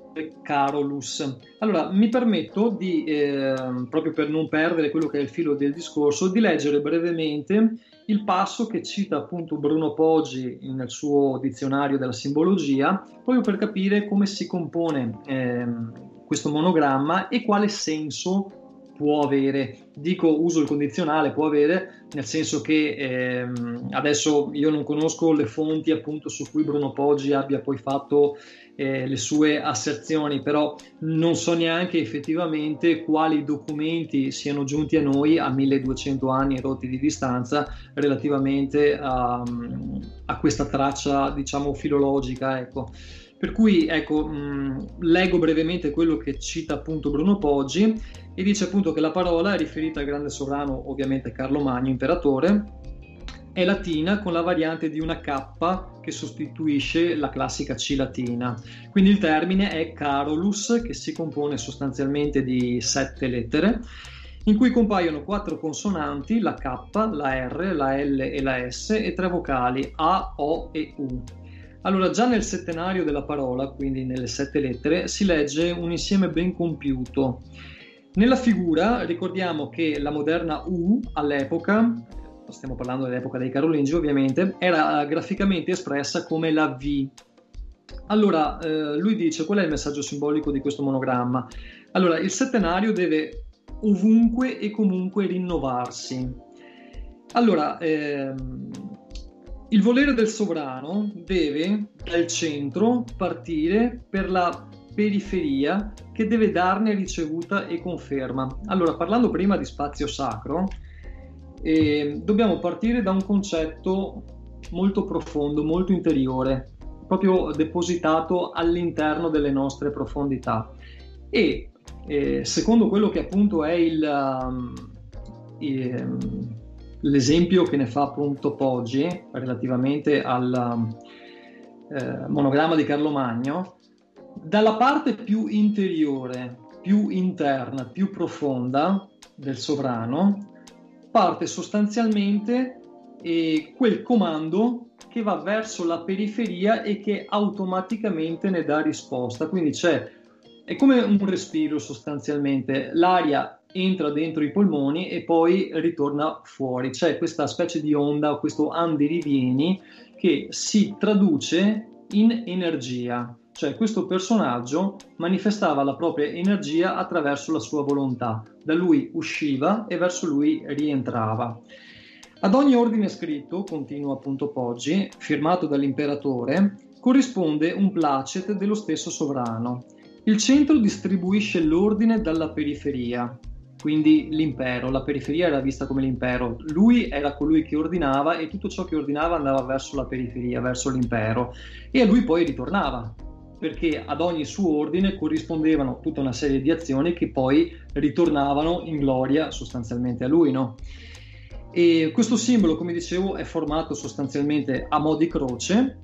Carolus. Allora, mi permetto di, eh, proprio per non perdere quello che è il filo del discorso, di leggere brevemente il passo che cita appunto Bruno Poggi nel suo dizionario della simbologia, proprio per capire come si compone eh, questo monogramma e quale senso può avere. Dico uso il condizionale, può avere, nel senso che ehm, adesso io non conosco le fonti appunto su cui Bruno Poggi abbia poi fatto eh, le sue asserzioni, però non so neanche effettivamente quali documenti siano giunti a noi a 1200 anni rotti di distanza relativamente a, a questa traccia, diciamo, filologica. Ecco. Per cui ecco, mh, leggo brevemente quello che cita appunto Bruno Poggi e dice appunto che la parola è riferita al grande sovrano, ovviamente Carlo Magno, imperatore, è latina con la variante di una K che sostituisce la classica C latina. Quindi il termine è Carolus, che si compone sostanzialmente di sette lettere, in cui compaiono quattro consonanti, la K, la R, la L e la S, e tre vocali A, O e U. Allora, già nel settenario della parola, quindi nelle sette lettere, si legge un insieme ben compiuto. Nella figura ricordiamo che la moderna U all'epoca, stiamo parlando dell'epoca dei Carolingi ovviamente, era graficamente espressa come la V. Allora, eh, lui dice qual è il messaggio simbolico di questo monogramma? Allora, il settenario deve ovunque e comunque rinnovarsi. Allora, ehm, il volere del sovrano deve dal centro partire per la periferia che deve darne ricevuta e conferma. Allora, parlando prima di spazio sacro, eh, dobbiamo partire da un concetto molto profondo, molto interiore, proprio depositato all'interno delle nostre profondità. E eh, secondo quello che appunto è il, um, il l'esempio che ne fa appunto Poggi relativamente al eh, monogramma di Carlo Magno, dalla parte più interiore, più interna, più profonda del sovrano, parte sostanzialmente eh, quel comando che va verso la periferia e che automaticamente ne dà risposta. Quindi c'è, è come un respiro sostanzialmente, l'aria entra dentro i polmoni e poi ritorna fuori. C'è questa specie di onda, questo andirivieni che si traduce in energia. Cioè questo personaggio manifestava la propria energia attraverso la sua volontà. Da lui usciva e verso lui rientrava. Ad ogni ordine scritto, continua appunto Poggi, firmato dall'imperatore, corrisponde un placet dello stesso sovrano. Il centro distribuisce l'ordine dalla periferia, quindi l'impero, la periferia era vista come l'impero, lui era colui che ordinava e tutto ciò che ordinava andava verso la periferia, verso l'impero e a lui poi ritornava, perché ad ogni suo ordine corrispondevano tutta una serie di azioni che poi ritornavano in gloria sostanzialmente a lui, no? E questo simbolo, come dicevo, è formato sostanzialmente a mo' di croce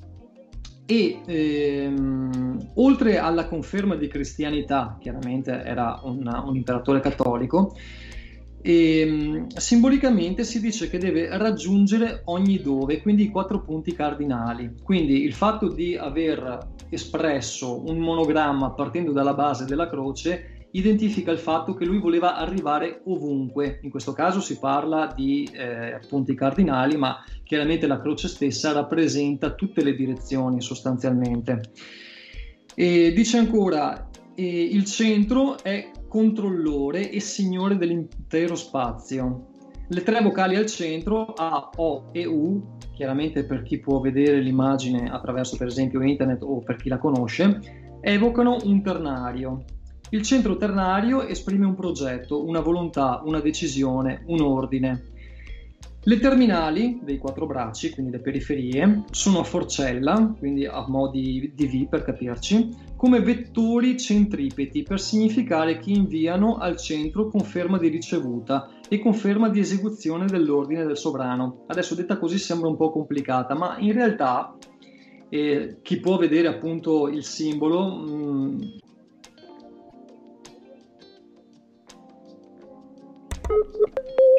e ehm, oltre alla conferma di cristianità, chiaramente era una, un imperatore cattolico, ehm, simbolicamente si dice che deve raggiungere ogni dove, quindi i quattro punti cardinali. Quindi il fatto di aver espresso un monogramma partendo dalla base della croce identifica il fatto che lui voleva arrivare ovunque. In questo caso si parla di eh, punti cardinali, ma chiaramente la croce stessa rappresenta tutte le direzioni sostanzialmente. E dice ancora, eh, il centro è controllore e signore dell'intero spazio. Le tre vocali al centro, A, O e U, chiaramente per chi può vedere l'immagine attraverso per esempio internet o per chi la conosce, evocano un ternario, il centro ternario esprime un progetto, una volontà, una decisione, un ordine. Le terminali dei quattro bracci, quindi le periferie, sono a forcella, quindi a modi di V per capirci, come vettori centripeti per significare che inviano al centro conferma di ricevuta e conferma di esecuzione dell'ordine del sovrano. Adesso detta così sembra un po' complicata, ma in realtà eh, chi può vedere appunto il simbolo mh, mm,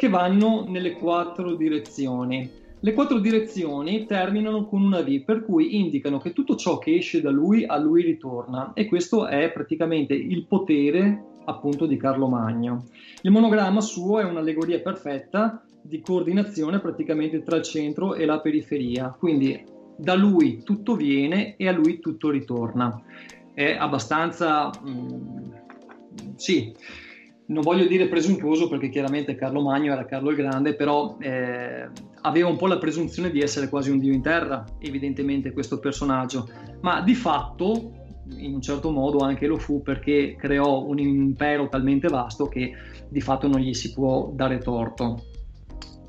che vanno nelle quattro direzioni. Le quattro direzioni terminano con una V, per cui indicano che tutto ciò che esce da lui a lui ritorna e questo è praticamente il potere appunto di Carlo Magno. Il monogramma suo è un'allegoria perfetta di coordinazione praticamente tra il centro e la periferia, quindi da lui tutto viene e a lui tutto ritorna. È abbastanza, mm, sì, non voglio dire presuntuoso perché chiaramente Carlo Magno era Carlo il Grande, però eh, aveva un po' la presunzione di essere quasi un dio in terra, evidentemente questo personaggio, ma di fatto in un certo modo anche lo fu perché creò un impero talmente vasto che di fatto non gli si può dare torto.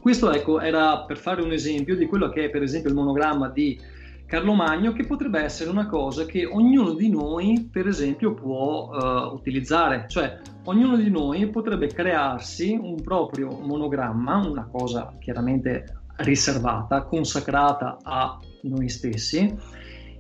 Questo ecco era per fare un esempio di quello che è per esempio il monogramma di Carlo Magno che potrebbe essere una cosa che ognuno di noi per esempio può uh, utilizzare, cioè ognuno di noi potrebbe crearsi un proprio monogramma, una cosa chiaramente riservata, consacrata a noi stessi,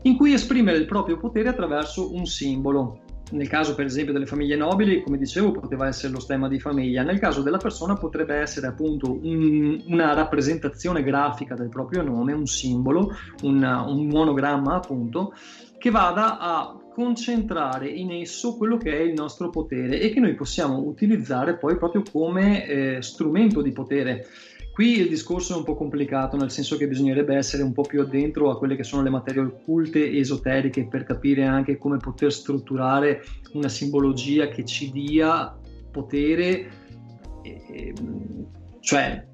in cui esprimere il proprio potere attraverso un simbolo. Nel caso per esempio delle famiglie nobili, come dicevo, poteva essere lo stemma di famiglia, nel caso della persona potrebbe essere appunto un, una rappresentazione grafica del proprio nome, un simbolo, una, un monogramma appunto, che vada a concentrare in esso quello che è il nostro potere e che noi possiamo utilizzare poi proprio come eh, strumento di potere. Qui il discorso è un po' complicato, nel senso che bisognerebbe essere un po' più addentro a quelle che sono le materie occulte e esoteriche per capire anche come poter strutturare una simbologia che ci dia potere, cioè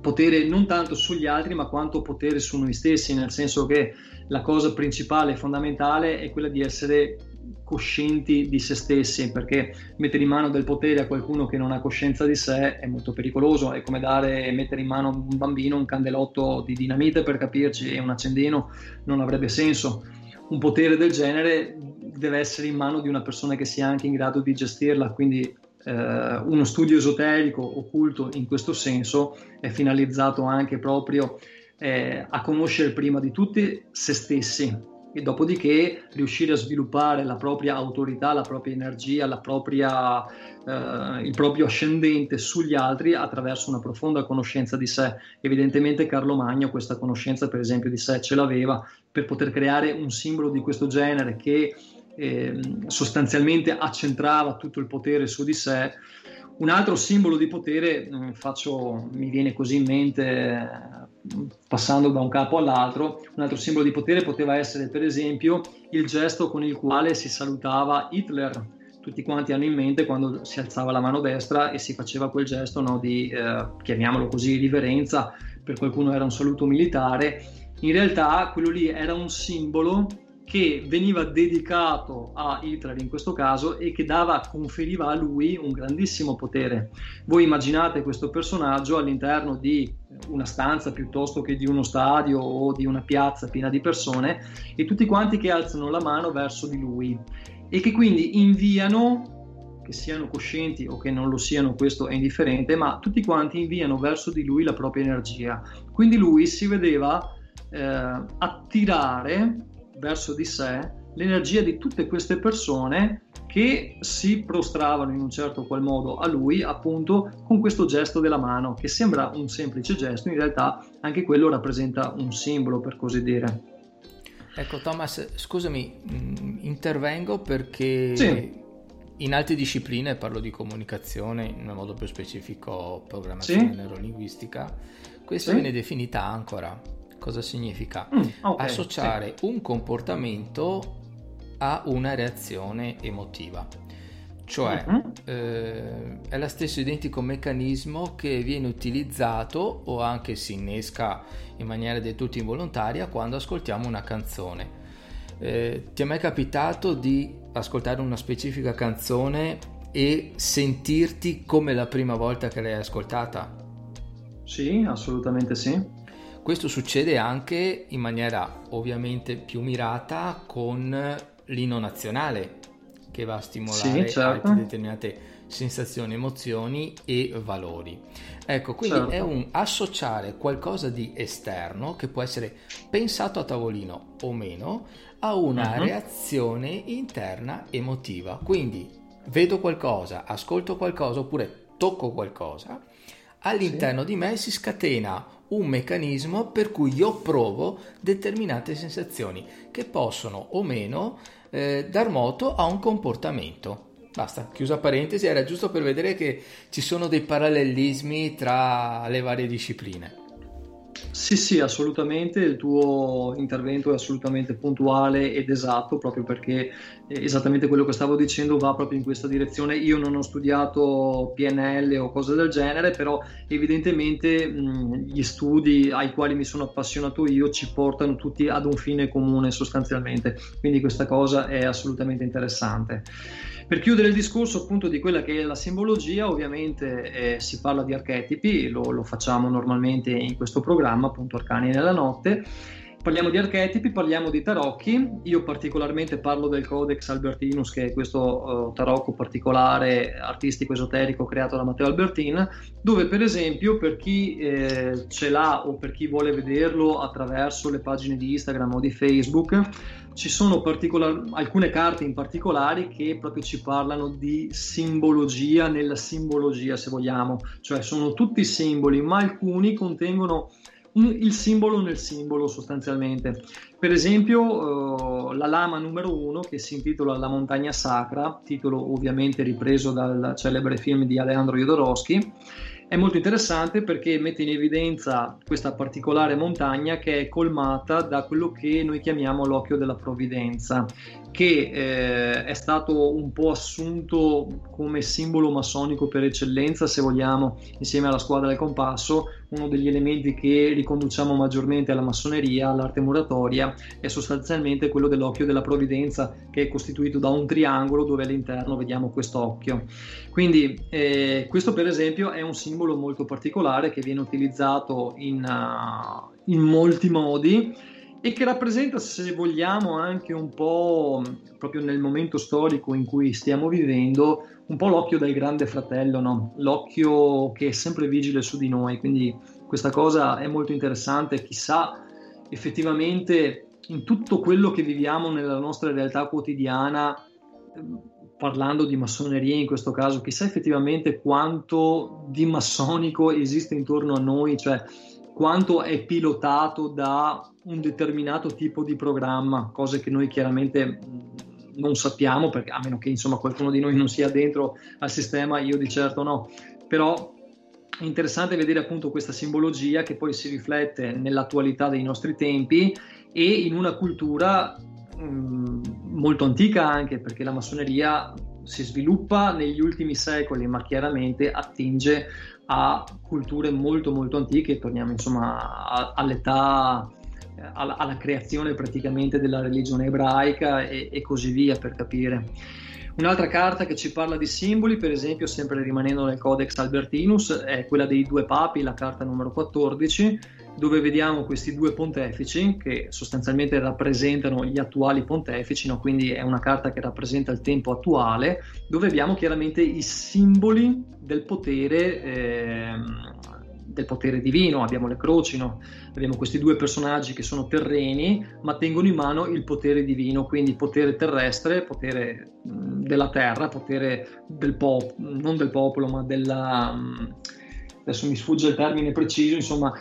potere non tanto sugli altri ma quanto potere su noi stessi, nel senso che la cosa principale e fondamentale è quella di essere coscienti di se stessi, perché mettere in mano del potere a qualcuno che non ha coscienza di sé è molto pericoloso, è come dare mettere in mano a un bambino un candelotto di dinamite per capirci e un accendino non avrebbe senso. Un potere del genere deve essere in mano di una persona che sia anche in grado di gestirla, quindi eh, uno studio esoterico occulto in questo senso è finalizzato anche proprio eh, a conoscere prima di tutti se stessi, e dopodiché riuscire a sviluppare la propria autorità, la propria energia, la propria, eh, il proprio ascendente sugli altri attraverso una profonda conoscenza di sé. Evidentemente Carlo Magno questa conoscenza per esempio di sé ce l'aveva per poter creare un simbolo di questo genere che eh, sostanzialmente accentrava tutto il potere su di sé un altro simbolo di potere, mm, faccio, mi viene così in mente, passando da un capo all'altro, un altro simbolo di potere poteva essere per esempio il gesto con il quale si salutava Hitler. Tutti quanti hanno in mente quando si alzava la mano destra e si faceva quel gesto no, di, eh, chiamiamolo così, riverenza, per qualcuno era un saluto militare. In realtà quello lì era un simbolo che veniva dedicato a Hitler in questo caso e che dava, conferiva a lui un grandissimo potere. Voi immaginate questo personaggio all'interno di una stanza piuttosto che di uno stadio o di una piazza piena di persone e tutti quanti che alzano la mano verso di lui e che quindi inviano, che siano coscienti o che non lo siano, questo è indifferente, ma tutti quanti inviano verso di lui la propria energia. Quindi lui si vedeva eh, attirare verso di sé l'energia di tutte queste persone che si prostravano in un certo qual modo a lui appunto con questo gesto della mano che sembra un semplice gesto in realtà anche quello rappresenta un simbolo per così dire ecco Thomas scusami mm, intervengo perché sì. in altre discipline parlo di comunicazione in modo più specifico programmazione sì. neurolinguistica questa sì. viene definita ancora Cosa significa? Mm, okay, Associare sì. un comportamento a una reazione emotiva. Cioè uh-huh. eh, è lo stesso identico meccanismo che viene utilizzato o anche si innesca in maniera del tutto involontaria quando ascoltiamo una canzone. Eh, ti è mai capitato di ascoltare una specifica canzone e sentirti come la prima volta che l'hai ascoltata? Sì, assolutamente sì. Questo succede anche in maniera ovviamente più mirata con l'inno nazionale che va a stimolare sì, certo. determinate sensazioni, emozioni e valori. Ecco, quindi certo. è un associare qualcosa di esterno che può essere pensato a tavolino o meno a una uh-huh. reazione interna emotiva. Quindi vedo qualcosa, ascolto qualcosa oppure tocco qualcosa all'interno sì. di me si scatena un meccanismo per cui io provo determinate sensazioni che possono o meno eh, dar moto a un comportamento. Basta, chiusa parentesi, era giusto per vedere che ci sono dei parallelismi tra le varie discipline. Sì, sì, assolutamente, il tuo intervento è assolutamente puntuale ed esatto, proprio perché esattamente quello che stavo dicendo va proprio in questa direzione. Io non ho studiato PNL o cose del genere, però evidentemente mh, gli studi ai quali mi sono appassionato io ci portano tutti ad un fine comune sostanzialmente, quindi questa cosa è assolutamente interessante. Per chiudere il discorso appunto di quella che è la simbologia, ovviamente eh, si parla di archetipi, lo, lo, facciamo normalmente in questo programma, appunto Arcani nella notte. Parliamo di archetipi, parliamo di tarocchi, io particolarmente parlo del Codex Albertinus, che è questo uh, tarocco particolare artistico esoterico creato da Matteo Albertin, dove per esempio per chi eh, ce l'ha o per chi vuole vederlo attraverso le pagine di Instagram o di Facebook, ci sono particolar- alcune carte in particolare che proprio ci parlano di simbologia nella simbologia, se vogliamo, cioè sono tutti simboli, ma alcuni contengono il simbolo nel simbolo sostanzialmente. Per esempio uh, la lama numero uno che si intitola La montagna sacra, titolo ovviamente ripreso dal celebre film di Alejandro Jodorowsky, è molto interessante perché mette in evidenza questa particolare montagna che è colmata da quello che noi chiamiamo l'occhio della provvidenza, che eh, è stato un po' assunto come simbolo massonico per eccellenza, se vogliamo, insieme alla squadra del compasso, uno degli elementi che riconduciamo maggiormente alla massoneria, all'arte muratoria, è sostanzialmente quello dell'occhio della provvidenza, che è costituito da un triangolo dove all'interno vediamo questo occhio. Quindi eh, questo per esempio è un simbolo molto particolare che viene utilizzato in, uh, in molti modi e che rappresenta, se vogliamo, anche un po' proprio nel momento storico in cui stiamo vivendo, un po' l'occhio del grande fratello, no? l'occhio che è sempre vigile su di noi. Quindi questa cosa è molto interessante, chissà effettivamente in tutto quello che viviamo nella nostra realtà quotidiana, ehm, parlando di massoneria in questo caso, chissà effettivamente quanto di massonico esiste intorno a noi, cioè quanto è pilotato da un determinato tipo di programma, cose che noi chiaramente non sappiamo, perché a meno che insomma qualcuno di noi non sia dentro al sistema, io di certo no, però è interessante vedere appunto questa simbologia che poi si riflette nell'attualità dei nostri tempi e in una cultura mh, molto antica anche, perché la massoneria si sviluppa negli ultimi secoli, ma chiaramente attinge a culture molto molto antiche, torniamo insomma all'età, alla, alla creazione praticamente della religione ebraica e, e così via per capire. Un'altra carta che ci parla di simboli, per esempio, sempre rimanendo nel Codex Albertinus, è quella dei due papi, la carta numero 14, dove vediamo questi due pontefici che sostanzialmente rappresentano gli attuali pontefici, no? quindi è una carta che rappresenta il tempo attuale, dove abbiamo chiaramente i simboli del potere. Ehm, del potere divino, abbiamo le croci, no? abbiamo questi due personaggi che sono terreni ma tengono in mano il potere divino, quindi potere terrestre, potere della terra, potere del popolo, non del popolo ma della... adesso mi sfugge il termine preciso, insomma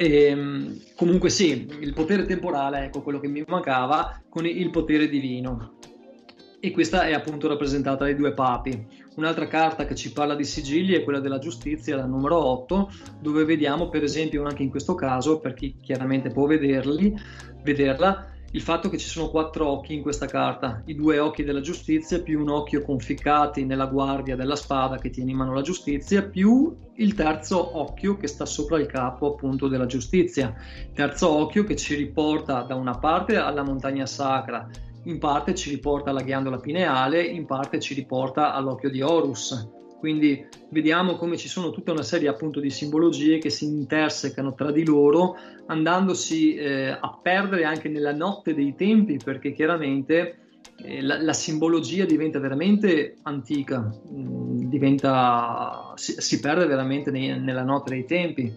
e, ehm, comunque sì, il potere temporale, ecco quello che mi mancava, con il potere divino. E questa è appunto rappresentata dai due papi. Un'altra carta che ci parla di sigilli è quella della giustizia, la numero 8, dove vediamo per esempio anche in questo caso, per chi chiaramente può vederli, vederla, il fatto che ci sono quattro occhi in questa carta, i due occhi della giustizia più un occhio conficcati nella guardia della spada che tiene in mano la giustizia, più il terzo occhio che sta sopra il capo appunto della giustizia. Terzo occhio che ci riporta da una parte alla montagna sacra, in parte ci riporta alla ghiandola pineale, in parte ci riporta all'occhio di Horus quindi vediamo come ci sono tutta una serie appunto di simbologie che si intersecano tra di loro, andandosi eh, a perdere anche nella notte dei tempi, perché chiaramente eh, la, la, simbologia diventa veramente antica, mh, mm, diventa, si, si, perde veramente nei, nella notte dei tempi.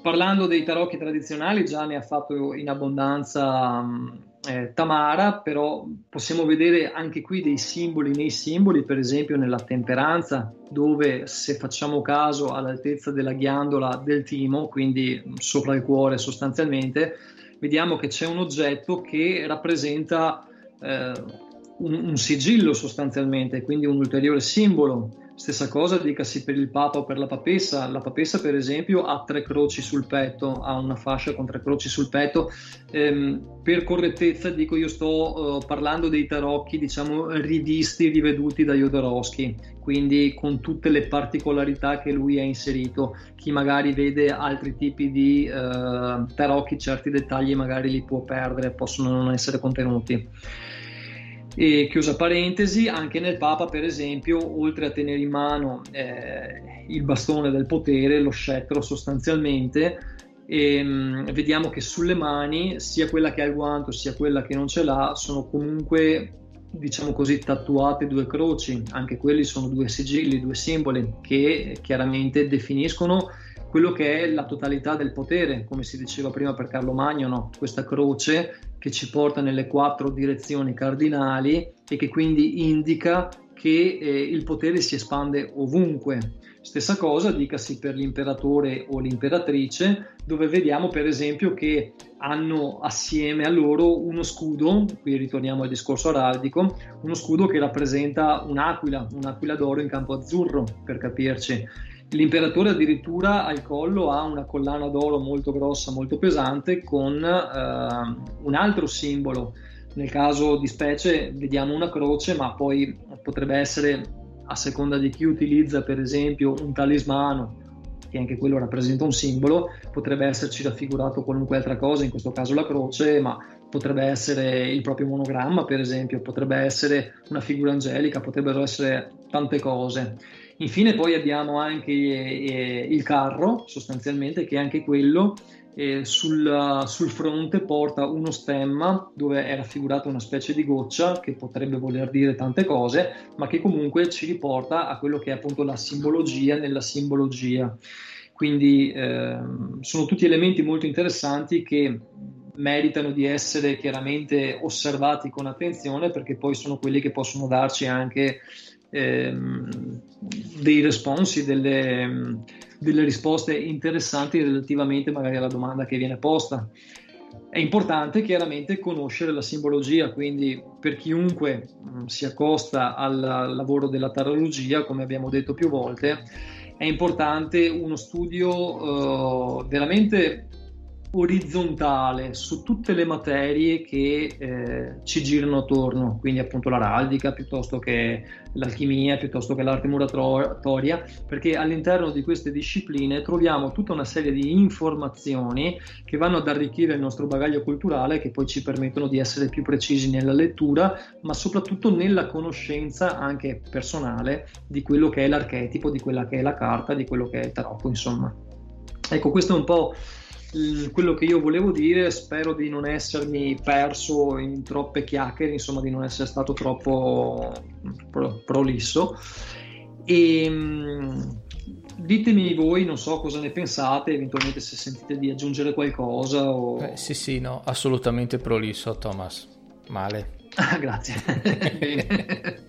Parlando dei tarocchi tradizionali, già ne ha fatto in abbondanza mh, mm, eh, Tamara, però possiamo vedere anche qui dei simboli nei simboli, per esempio nella temperanza, dove se facciamo caso all'altezza della ghiandola del timo, quindi sopra il cuore sostanzialmente, vediamo che c'è un oggetto che rappresenta eh, un, un sigillo sostanzialmente, quindi un ulteriore simbolo Stessa cosa dicasi per il Papa o per la Papessa. La Papessa, per esempio, ha tre croci sul petto, ha una fascia con tre croci sul petto. Ehm, per correttezza, dico, io sto uh, parlando dei tarocchi, diciamo, rivisti, riveduti da Jodorowsky, quindi con tutte le particolarità che lui ha inserito. Chi magari vede altri tipi di uh, tarocchi, certi dettagli magari li può perdere, possono non essere contenuti. E chiusa parentesi, anche nel Papa, per esempio, oltre a tenere in mano eh, il bastone del potere, lo scettro sostanzialmente, ehm, vediamo che sulle mani, sia quella che ha il guanto sia quella che non ce l'ha, sono comunque, diciamo così, tatuate due croci. Anche quelli sono due sigilli, due simboli che chiaramente definiscono quello che è la totalità del potere, come si diceva prima per Carlo Magno, no? questa croce che ci porta nelle quattro direzioni cardinali e che quindi indica che eh, il potere si espande ovunque. Stessa cosa dicasi per l'imperatore o l'imperatrice, dove vediamo per esempio che hanno assieme a loro uno scudo, qui ritorniamo al discorso araldico, uno scudo che rappresenta un'aquila, un'aquila d'oro in campo azzurro, per capirci L'imperatore addirittura al collo ha una collana d'oro molto grossa, molto pesante, con eh, un altro simbolo. Nel caso di specie vediamo una croce, ma poi potrebbe essere, a seconda di chi utilizza per esempio un talismano, che anche quello rappresenta un simbolo, potrebbe esserci raffigurato qualunque altra cosa, in questo caso la croce, ma potrebbe essere il proprio monogramma, per esempio, potrebbe essere una figura angelica, potrebbero essere tante cose. Infine poi abbiamo anche eh, il carro, sostanzialmente, che anche quello eh, sul, sul, fronte porta uno stemma dove è raffigurata una specie di goccia che potrebbe voler dire tante cose, ma che comunque ci riporta a quello che è appunto la simbologia nella simbologia. Quindi eh, sono tutti elementi molto interessanti che meritano di essere chiaramente osservati con attenzione perché poi sono quelli che possono darci anche ehm, dei responsi, delle, delle risposte interessanti relativamente magari alla domanda che viene posta. È importante chiaramente conoscere la simbologia, quindi per chiunque mm, si accosta al lavoro della tarologia, come abbiamo detto più volte, è importante uno studio uh, veramente orizzontale su tutte le materie che eh, ci girano attorno, quindi appunto l'araldica piuttosto che l'alchimia, piuttosto che l'arte muratoria, perché all'interno di queste discipline troviamo tutta una serie di informazioni che vanno ad arricchire il nostro bagaglio culturale, che poi ci permettono di essere più precisi nella lettura, ma soprattutto nella conoscenza anche personale di quello che è l'archetipo, di quella che è la carta, di quello che è il tarocco, insomma. Ecco, questo è un po' quello che io volevo dire, spero di non essermi perso in troppe chiacchiere, insomma di non essere stato troppo pro- prolisso. E ehm, ditemi voi, non so cosa ne pensate, eventualmente se sentite di aggiungere qualcosa. O... Eh, sì, sì, no, assolutamente prolisso, Thomas. Male. Ah, grazie.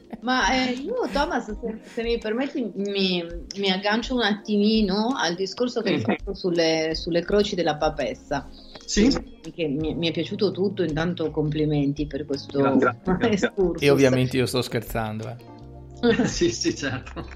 Ma eh, io, Thomas, se, se mi permetti, mi, mi, aggancio un attimino al discorso che hai fatto sulle, sulle croci della papessa. Sì. Che mi, mi, è piaciuto tutto, intanto complimenti per questo grazie, E ovviamente io sto scherzando. Eh. sì, sì, certo.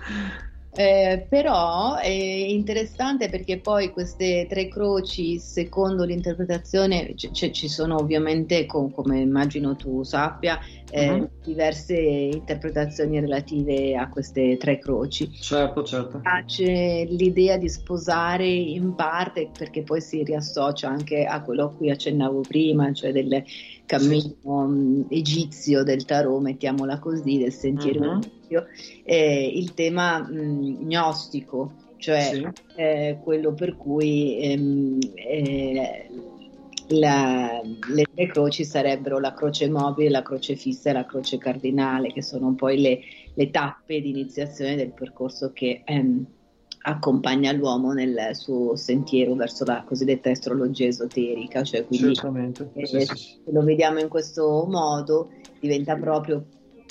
Eh, però è interessante perché poi queste tre croci, secondo l'interpretazione, c- c- ci sono ovviamente, com- come immagino tu sappia, eh, uh-huh. diverse interpretazioni relative a queste tre croci. Certo, certo. C'è l'idea di sposare in parte, perché poi si riassocia anche a quello a cui accennavo prima, cioè del cammino sì. egizio del tarot, mettiamola così, del sentiero uh-huh. egizio, eh, il tema mh, gnostico, cioè sì. eh, quello per cui ehm, eh, la, le tre croci sarebbero la croce mobile, la croce fissa e la croce cardinale, che sono poi le, le tappe di iniziazione del percorso che ehm, accompagna l'uomo nel suo sentiero verso la cosiddetta astrologia esoterica, cioè quindi eh, sì, sì, sì. lo vediamo in questo modo diventa proprio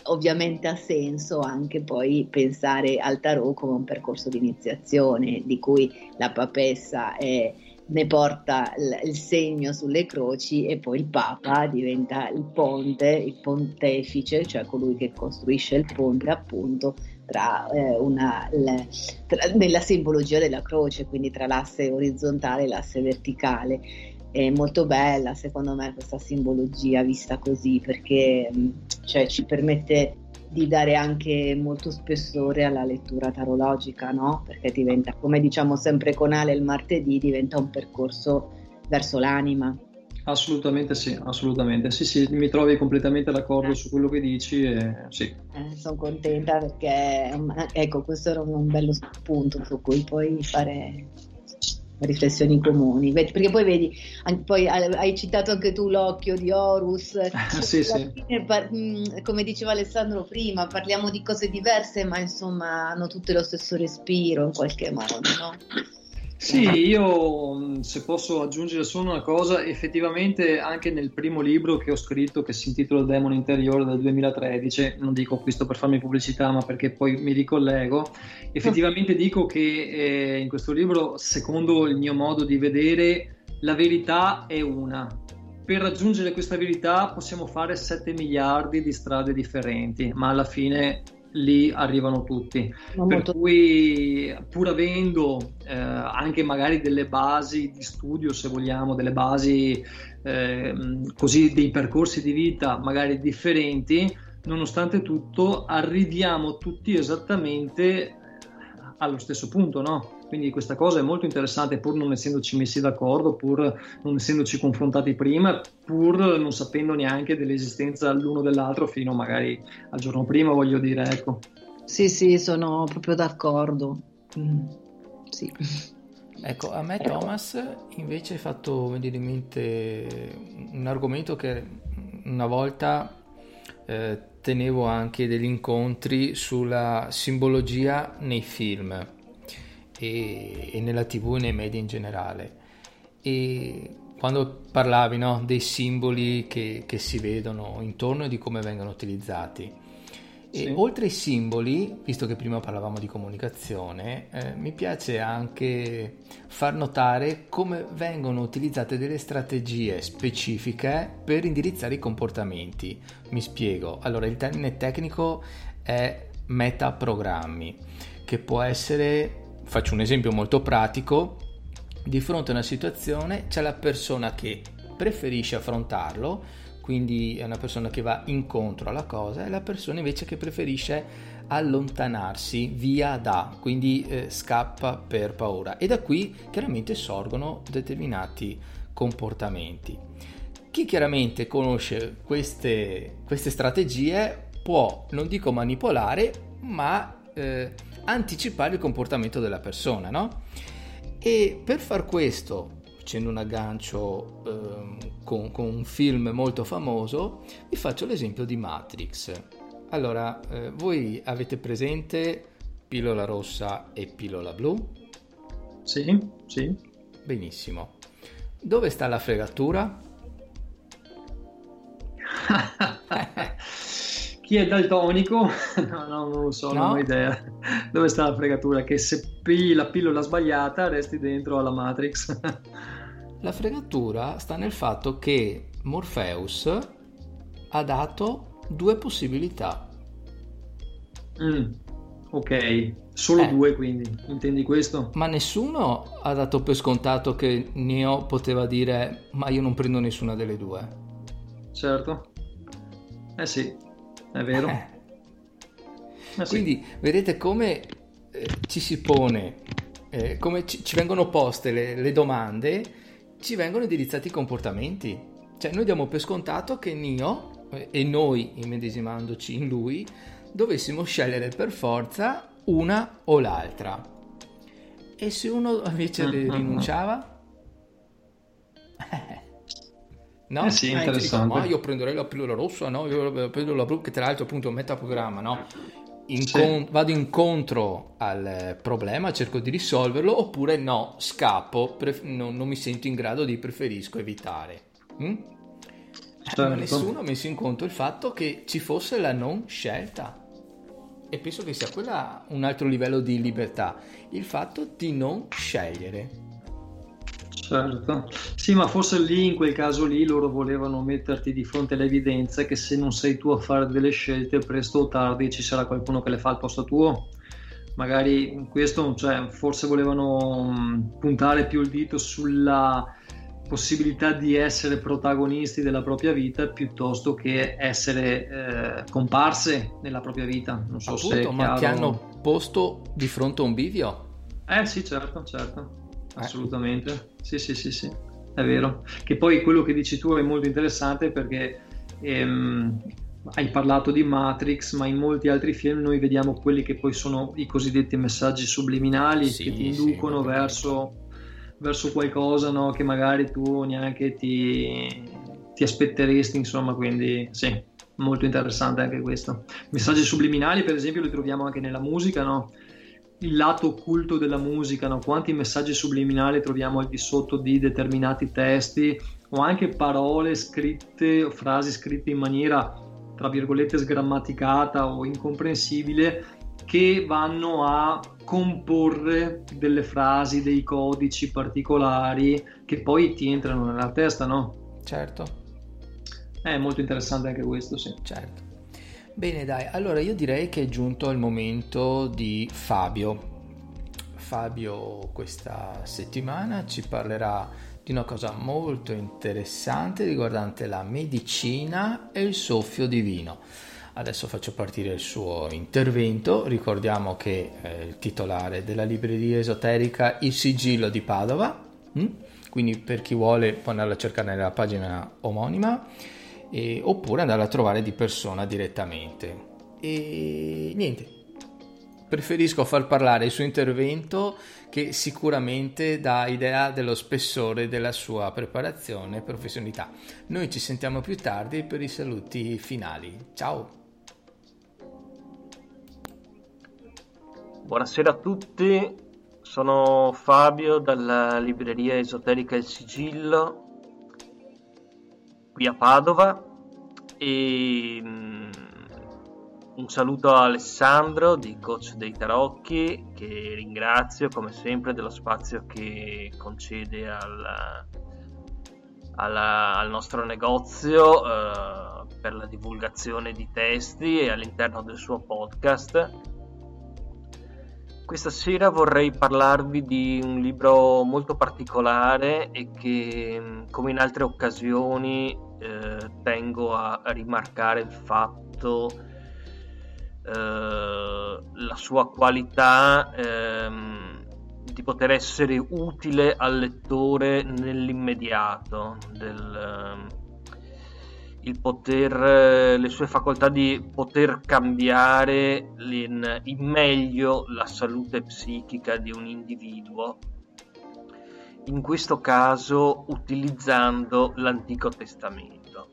ovviamente ha senso anche poi pensare al tarot come un percorso di iniziazione di cui la papessa è, ne porta il, il, segno sulle croci e poi il papa diventa il ponte, il pontefice, cioè colui che costruisce il ponte appunto tra, eh, una, le, tra, nella simbologia della croce, quindi tra l'asse orizzontale e l'asse verticale. È molto bella secondo me questa simbologia vista così perché mm, cioè, ci permette di dare anche molto spessore alla lettura tarologica, no? Perché diventa, come diciamo sempre con Ale il martedì, diventa un percorso verso l'anima. Assolutamente sì, assolutamente. Sì, sì, mi trovi completamente d'accordo eh. su quello che dici e sì. Eh, sono contenta perché, ecco, questo era un bello spunto su cui poi fare riflessioni comuni, perché poi vedi, poi hai citato anche tu l'occhio di Horus, sì, sì. Fine, mm, come diceva Alessandro prima, parliamo di cose diverse ma insomma hanno tutte lo stesso respiro in qualche modo, no? Sì, io se posso aggiungere solo una cosa, effettivamente anche nel primo libro che ho scritto che si intitola Il demone interiore del 2013, non dico questo per farmi pubblicità ma perché poi mi ricollego, effettivamente dico che eh, in questo libro, secondo il mio modo di vedere, la verità è una. Per raggiungere questa verità possiamo fare 7 miliardi di strade differenti, ma alla fine lì arrivano tutti. Ma per molto... cui, pur avendo eh, anche magari delle basi di studio, se vogliamo, delle basi eh, così, dei percorsi di vita magari differenti, nonostante tutto arriviamo tutti esattamente allo stesso punto, no? Quindi questa cosa è molto interessante, pur non essendoci messi d'accordo, pur non essendoci confrontati prima, pur non sapendo neanche dell'esistenza l'uno dell'altro fino magari al giorno prima, voglio dire, ecco. Sì, sì, sono proprio d'accordo. Mm, sì. Ecco, a me Thomas invece hai fatto venire in mente un argomento che una volta eh, tenevo anche degli incontri sulla simbologia nei film e, e nella tv e nei media in generale. E quando parlavi no, dei simboli che, che, si vedono intorno e di come vengono utilizzati. E sì. oltre ai simboli, visto che prima parlavamo di comunicazione, eh, mi piace anche far notare come vengono utilizzate delle strategie specifiche per indirizzare i comportamenti. Mi spiego. Allora, il termine tecnico è metaprogrammi, che può essere faccio un esempio molto pratico, di fronte a una situazione c'è la persona che preferisce affrontarlo, quindi è una persona che va incontro alla cosa, e la persona invece che preferisce allontanarsi via da, quindi eh, scappa per paura. E da qui chiaramente sorgono determinati comportamenti. Chi chiaramente conosce queste, queste strategie può, non dico manipolare, ma eh, anticipare il comportamento della persona, no? E per far questo, facendo un aggancio eh, con, con, un film molto famoso, vi faccio l'esempio di Matrix. Allora, eh, voi avete presente pillola rossa e pillola blu? Sì, sì. Benissimo. Dove sta la fregatura? Chi è daltonico? no, no, non lo so, no? non ho idea. Dove sta la fregatura? Che se pigli la pillola sbagliata resti dentro alla Matrix. la fregatura sta nel fatto che Morpheus ha dato due possibilità. Mm, ok, solo eh. due quindi, intendi questo? Ma nessuno ha dato per scontato che Neo poteva dire ma io non prendo nessuna delle due. Certo. Eh sì, è vero. Eh. Quindi vedete come eh, ci si pone, eh, come ci, ci, vengono poste le, le, domande, ci vengono indirizzati i comportamenti. Cioè noi diamo per scontato che Nio eh, e noi, immedesimandoci in lui, dovessimo scegliere per forza una o l'altra. E se uno invece mm-hmm. rinunciava? No? Eh sì, interessante. Dico, io prenderei la pillola rossa, no? Io prendo la blu, che tra l'altro appunto è un metaprogramma, no? incon- sì. vado incontro al problema, cerco di risolverlo, oppure no, scappo, pref- no, non mi sento in grado di preferisco evitare. Mm? Certo. Ma nessuno ha messo in conto il fatto che ci fosse la non scelta. E penso che sia quella un altro livello di libertà, il fatto di non scegliere. Certo, sì, ma forse lì, in quel caso lì, loro volevano metterti di fronte all'evidenza che se non sei tu a fare delle scelte, presto o tardi ci sarà qualcuno che le fa al posto tuo. Magari questo, cioè, forse volevano mm, puntare più il dito sulla possibilità di essere protagonisti della propria vita piuttosto che essere eh, comparse nella propria vita. Non so Appunto, se ma chiaro... ti hanno posto di fronte a un bivio? Eh sì, certo, certo. Assolutamente. Sì, sì, sì, sì, è vero. Che poi quello che dici tu è molto interessante perché ehm, hai parlato di Matrix, ma in molti altri film noi vediamo quelli che poi sono i cosiddetti messaggi subliminali sì, che ti inducono sì, verso verso qualcosa no, che magari tu neanche ti, ti aspetteresti, insomma, quindi sì, molto interessante anche questo. Messaggi subliminali, per esempio, li troviamo anche nella musica, no? Il lato occulto della musica, no? quanti messaggi subliminali troviamo al di sotto di determinati testi o anche parole scritte o frasi scritte in maniera tra virgolette sgrammaticata o incomprensibile che vanno a comporre delle frasi, dei codici particolari che poi ti entrano nella testa, no? Certo. È molto interessante anche questo, sì. Certo. Bene, dai, allora io direi che è giunto il momento di Fabio. Fabio questa settimana ci parlerà di una cosa molto interessante riguardante la medicina e il soffio divino. Adesso faccio partire il suo intervento. Ricordiamo che è il titolare della libreria esoterica Il Sigillo di Padova. Mm? Quindi per chi vuole può andarla a cercare nella pagina omonima e, oppure andarla a trovare di persona direttamente. E niente, preferisco far parlare il suo intervento che sicuramente dà idea dello spessore della sua preparazione e professionalità. Noi ci sentiamo più tardi per i saluti finali. Ciao! Buonasera a tutti, sono Fabio dalla libreria esoterica Il Sigillo qui a Padova. E um, un saluto a Alessandro di Coach dei Tarocchi che ringrazio come sempre dello spazio che concede al, alla, al nostro negozio uh, per la divulgazione di testi e all'interno del suo podcast. Questa sera vorrei parlarvi di un libro molto particolare e che, come in altre occasioni, eh, tengo a, rimarcare il fatto, eh, la sua qualità ehm, di poter essere utile al lettore nell'immediato del, il poter, eh, le sue facoltà di poter cambiare in, in meglio la salute psichica di un individuo, in questo caso utilizzando l'Antico Testamento.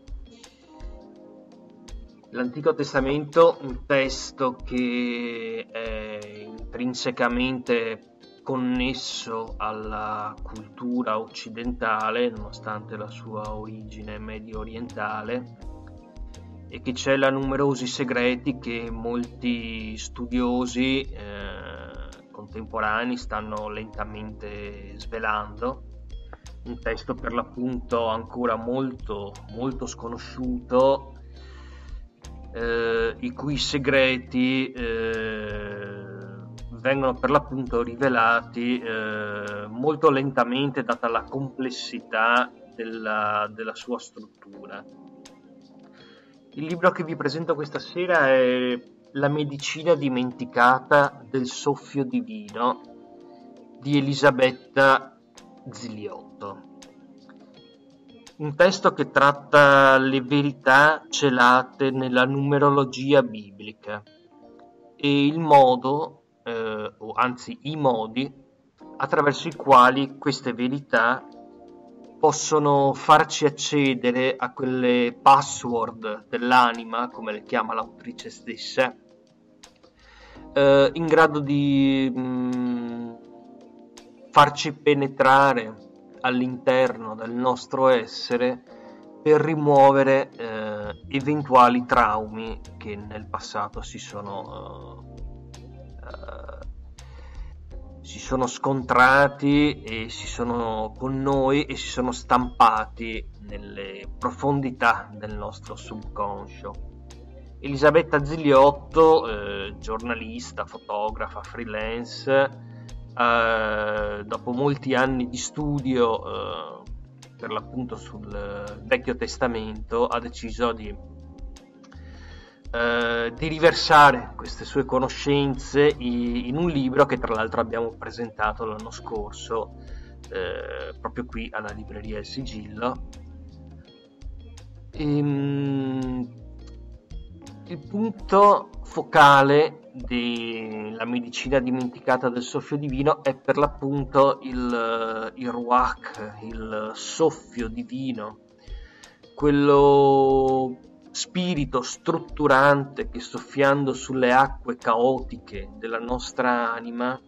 L'Antico Testamento, un testo che è intrinsecamente connesso alla cultura occidentale, nonostante la sua origine medio orientale, e che cela numerosi segreti che molti studiosi eh, contemporanei stanno lentamente svelando. Un testo per l'appunto ancora molto, molto sconosciuto, eh, i cui segreti eh, vengono per l'appunto rivelati eh, molto lentamente data la complessità della, della, sua struttura. Il libro che vi presento questa sera è La medicina dimenticata del soffio divino di Elisabetta Ziliotto. Un testo che tratta le verità celate nella numerologia biblica e il modo eh, o anzi i modi attraverso i quali queste verità possono farci accedere a quelle password dell'anima, come le chiama l'autrice stessa, eh, in grado di mh, mm, farci penetrare all'interno del nostro essere per rimuovere eh, eventuali traumi che nel passato si sono, uh, uh, si sono scontrati e si sono con noi e si sono stampati nelle profondità del nostro subconscio. Elisabetta Ziliotto, eh, giornalista, fotografa, freelance, eh, dopo molti anni di studio eh, per l'appunto sul Vecchio Testamento, ha deciso di, eh, di riversare queste sue conoscenze in un libro che tra l'altro abbiamo presentato l'anno scorso eh, proprio qui alla libreria Il Sigillo. E, ehm, il punto focale della medicina dimenticata del soffio divino è per l'appunto il, il ruach, il soffio divino, quello spirito strutturante che soffiando sulle acque caotiche della nostra anima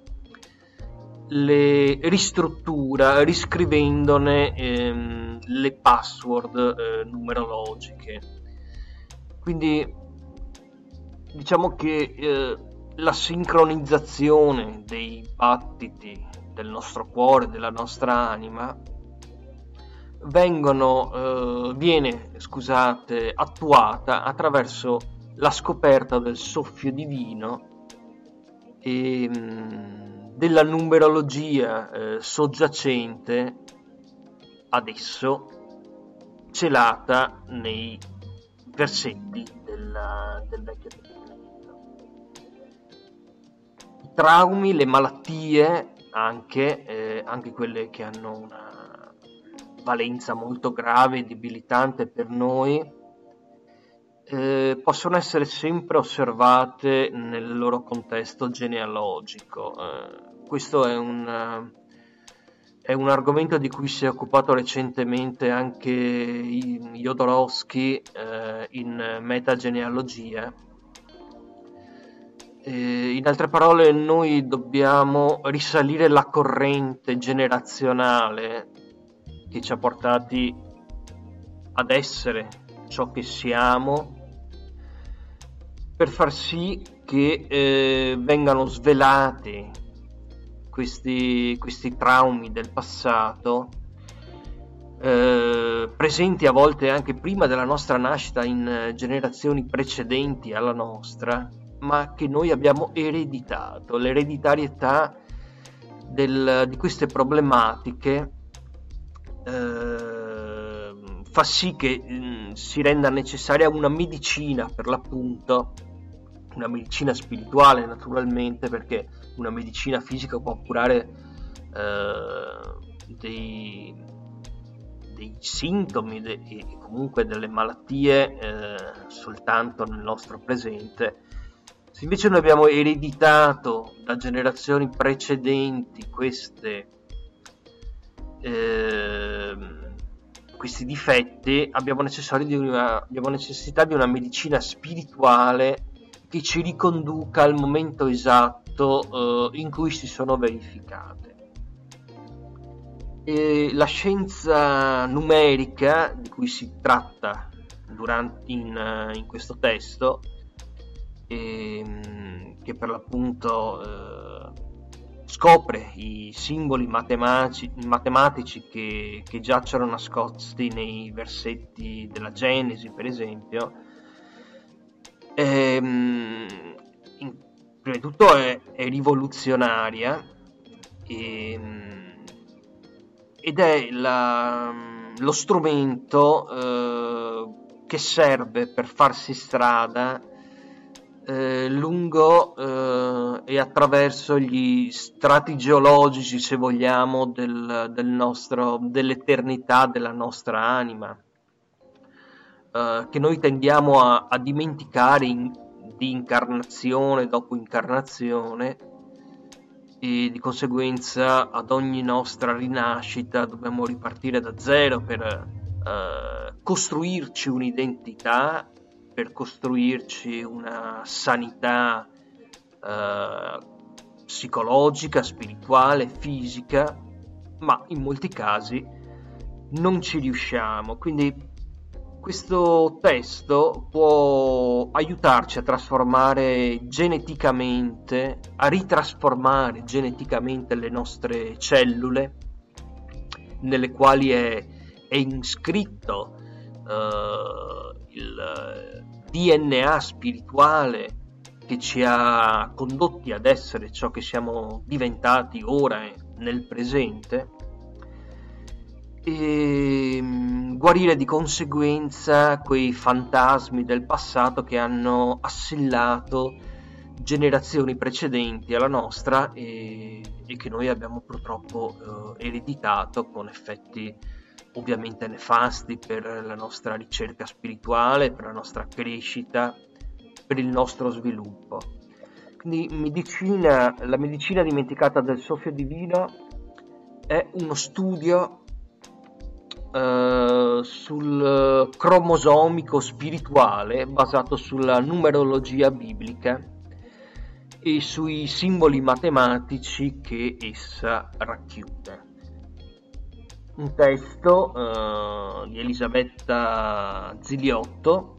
le ristruttura riscrivendone ehm, le password eh, numerologiche. Quindi diciamo che eh, la sincronizzazione dei battiti del nostro cuore, della nostra anima, vengono, eh, viene scusate, attuata attraverso la scoperta del soffio divino e mh, mm, della numerologia eh, soggiacente adesso celata nei versetti della, del Vecchio Testamento traumi, le malattie, anche, eh, anche quelle che hanno una valenza molto grave e debilitante per noi, eh, possono essere sempre osservate nel loro contesto genealogico. Eh, questo è un, è un, argomento di cui si è occupato recentemente anche Jodorowsky eh, in metagenealogia eh, in altre parole, noi dobbiamo risalire la corrente generazionale che ci ha portati ad essere ciò che siamo per far sì che eh, vengano svelati questi, questi, traumi del passato eh, presenti a volte anche prima della nostra nascita in generazioni precedenti alla nostra ma che noi abbiamo ereditato. L'ereditarietà del, di queste problematiche eh, fa sì che mh, mm, si renda necessaria una medicina per l'appunto, una medicina spirituale naturalmente, perché una medicina fisica può curare eh, dei, dei sintomi e comunque delle malattie eh, soltanto nel nostro presente se invece noi abbiamo ereditato da generazioni precedenti queste, eh, questi difetti, abbiamo, di una, abbiamo necessità di una medicina spirituale che ci riconduca al momento esatto eh, in cui si sono verificate. E la scienza numerica di cui si tratta durante, in, in questo testo e, ehm, che per l'appunto eh, scopre i simboli matematici, matematici che, che, giacciono nascosti nei versetti della Genesi, per esempio. E, ehm, in, prima di tutto è, è rivoluzionaria e, ehm, ed è la, lo strumento eh, che serve per farsi strada eh, lungo eh, e attraverso gli strati geologici, se vogliamo, del, del nostro, dell'eternità della nostra anima, eh, che noi tendiamo a, a dimenticare in, di incarnazione dopo incarnazione e di conseguenza ad ogni nostra rinascita dobbiamo ripartire da zero per eh, costruirci un'identità per costruirci una sanità eh, psicologica, spirituale, fisica, ma in molti casi non ci riusciamo. Quindi questo testo può aiutarci a trasformare geneticamente, a ritrasformare geneticamente le nostre cellule, nelle quali è, è iscritto uh, il DNA spirituale che ci ha condotti ad essere ciò che siamo diventati ora nel presente e mm, guarire di conseguenza quei fantasmi del passato che hanno assillato generazioni precedenti alla nostra e, e che noi abbiamo purtroppo eh, ereditato con effetti ovviamente nefasti per la nostra ricerca spirituale, per la nostra crescita, per il nostro sviluppo. Quindi medicina, la medicina dimenticata del soffio divino è uno studio eh, sul cromosomico spirituale basato sulla numerologia biblica e sui simboli matematici che essa racchiude. Un testo uh, di Elisabetta Ziliotto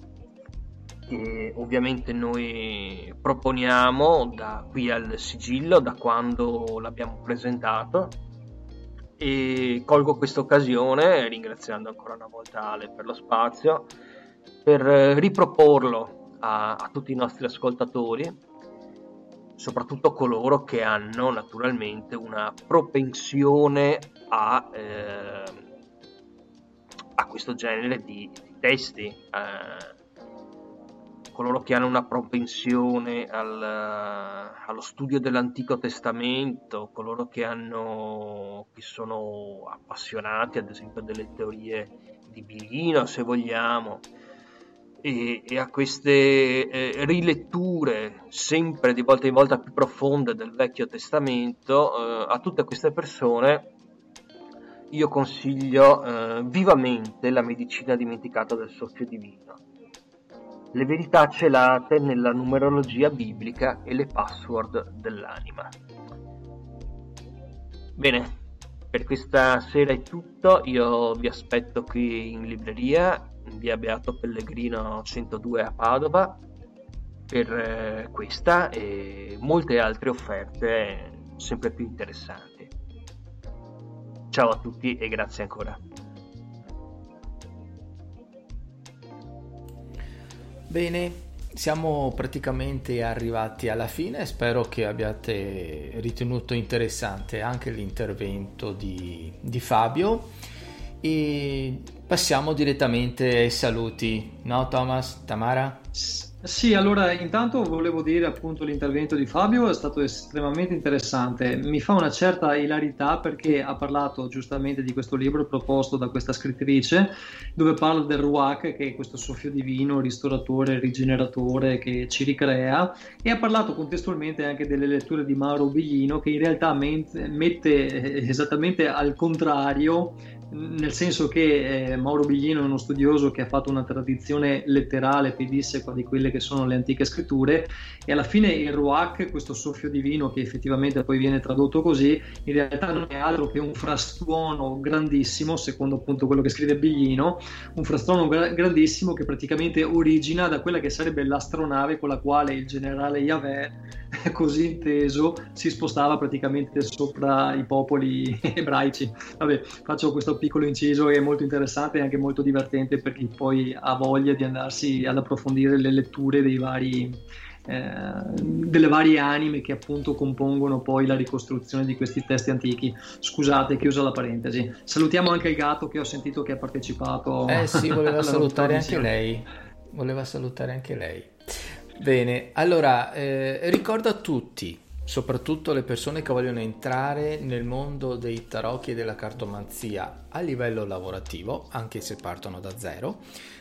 che ovviamente noi proponiamo da qui al sigillo, da quando l'abbiamo presentato. E colgo questa occasione, ringraziando ancora una volta Ale per lo spazio, per riproporlo a, a tutti i nostri ascoltatori, soprattutto coloro che hanno naturalmente una propensione a, eh, a questo genere di, di testi. Eh, coloro che hanno una propensione al, allo studio dell'Antico Testamento, coloro che, hanno, che sono appassionati ad esempio delle teorie di Bilino, se vogliamo, e, e a queste eh, riletture sempre di volta in volta più profonde del Vecchio Testamento, eh, a tutte queste persone io consiglio eh, vivamente la medicina dimenticata del soffio divino le verità celate nella numerologia biblica e le password dell'anima. Bene, per questa sera è tutto, io vi aspetto qui in libreria, via Beato Pellegrino 102 a Padova, per eh, questa e molte altre offerte sempre più interessanti. Ciao a tutti e grazie ancora. Bene, siamo praticamente arrivati alla fine, spero che abbiate ritenuto interessante anche l'intervento di, di Fabio e passiamo direttamente ai saluti, no Thomas, Tamara? Sì, allora intanto volevo dire appunto l'intervento di Fabio è stato estremamente interessante, mi fa una certa ilarità perché ha parlato giustamente di questo libro proposto da questa scrittrice dove parla del Ruach che è questo soffio divino, ristoratore, rigeneratore che ci ricrea e ha parlato contestualmente anche delle letture di Mauro Biglino che in realtà mette esattamente al contrario nel senso che eh, Mauro Biglino è uno studioso che ha fatto una tradizione letterale pedissequa di quelle che sono le antiche scritture e alla fine il Ruach, questo soffio divino che effettivamente poi viene tradotto così, in realtà non è altro che un frastuono grandissimo, secondo appunto quello che scrive Biglino, un frastuono gra- grandissimo che praticamente origina da quella che sarebbe l'astronave con la quale il generale Yahweh, così inteso, si spostava praticamente sopra i popoli ebraici. Vabbè, faccio questo piccolo inciso è molto interessante e anche molto divertente per chi poi ha voglia di andarsi ad approfondire le letture dei vari, eh, delle varie anime che appunto compongono poi la ricostruzione di questi testi antichi. Scusate, chiusa la parentesi. Salutiamo anche il gatto che ho sentito che ha partecipato. Eh sì, voleva salutare anche lei. Voleva salutare anche lei. Bene, allora eh, ricordo a tutti soprattutto le persone che vogliono entrare nel mondo dei tarocchi e della cartomanzia a livello lavorativo, anche se partono da zero,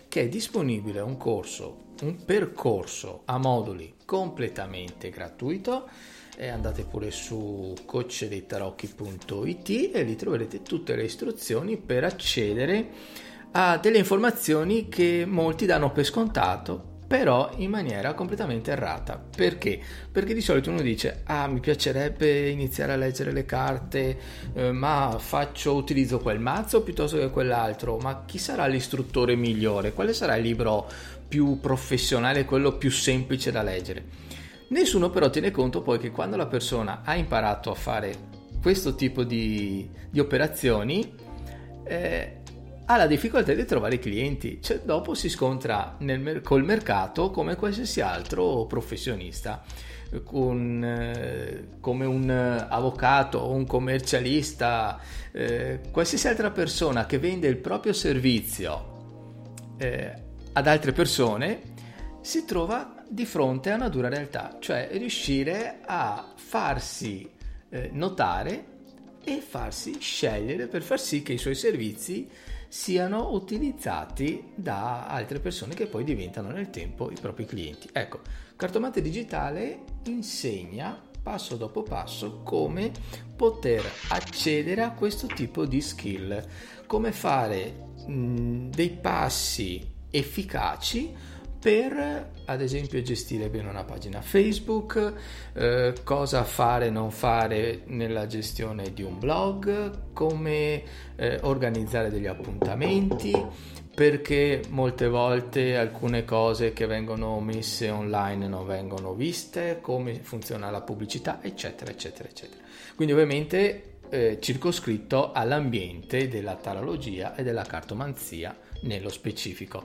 che è disponibile un corso, un percorso a moduli completamente gratuito. Andate pure su coachdeitarocchi.it e lì troverete tutte le istruzioni per accedere a delle informazioni che molti danno per scontato però in maniera completamente errata. Perché? Perché di solito uno dice: Ah, mi piacerebbe iniziare a leggere le carte, eh, ma faccio utilizzo quel mazzo piuttosto che quell'altro. Ma chi sarà l'istruttore migliore? Quale sarà il libro più professionale, quello più semplice da leggere? Nessuno però tiene conto poi che quando la persona ha imparato a fare questo tipo di, di operazioni, eh, ha la difficoltà di trovare clienti, cioè dopo si scontra nel, col mercato come qualsiasi altro professionista, con, eh, come un avvocato un commercialista, eh, qualsiasi altra persona che vende il proprio servizio eh, ad altre persone, si trova di fronte a una dura realtà, cioè riuscire a farsi eh, notare e farsi scegliere per far sì che i suoi servizi siano utilizzati da altre persone che poi diventano nel tempo i propri clienti. Ecco, Cartomante Digitale insegna passo dopo passo come poter accedere a questo tipo di skill, come fare mh, dei passi efficaci per ad esempio gestire bene una pagina Facebook, eh, cosa fare e non fare nella gestione di un blog, come eh, organizzare degli appuntamenti, perché molte volte alcune cose che vengono messe online non vengono viste, come funziona la pubblicità, eccetera, eccetera, eccetera. Quindi ovviamente eh, circoscritto all'ambiente della tarologia e della cartomanzia nello specifico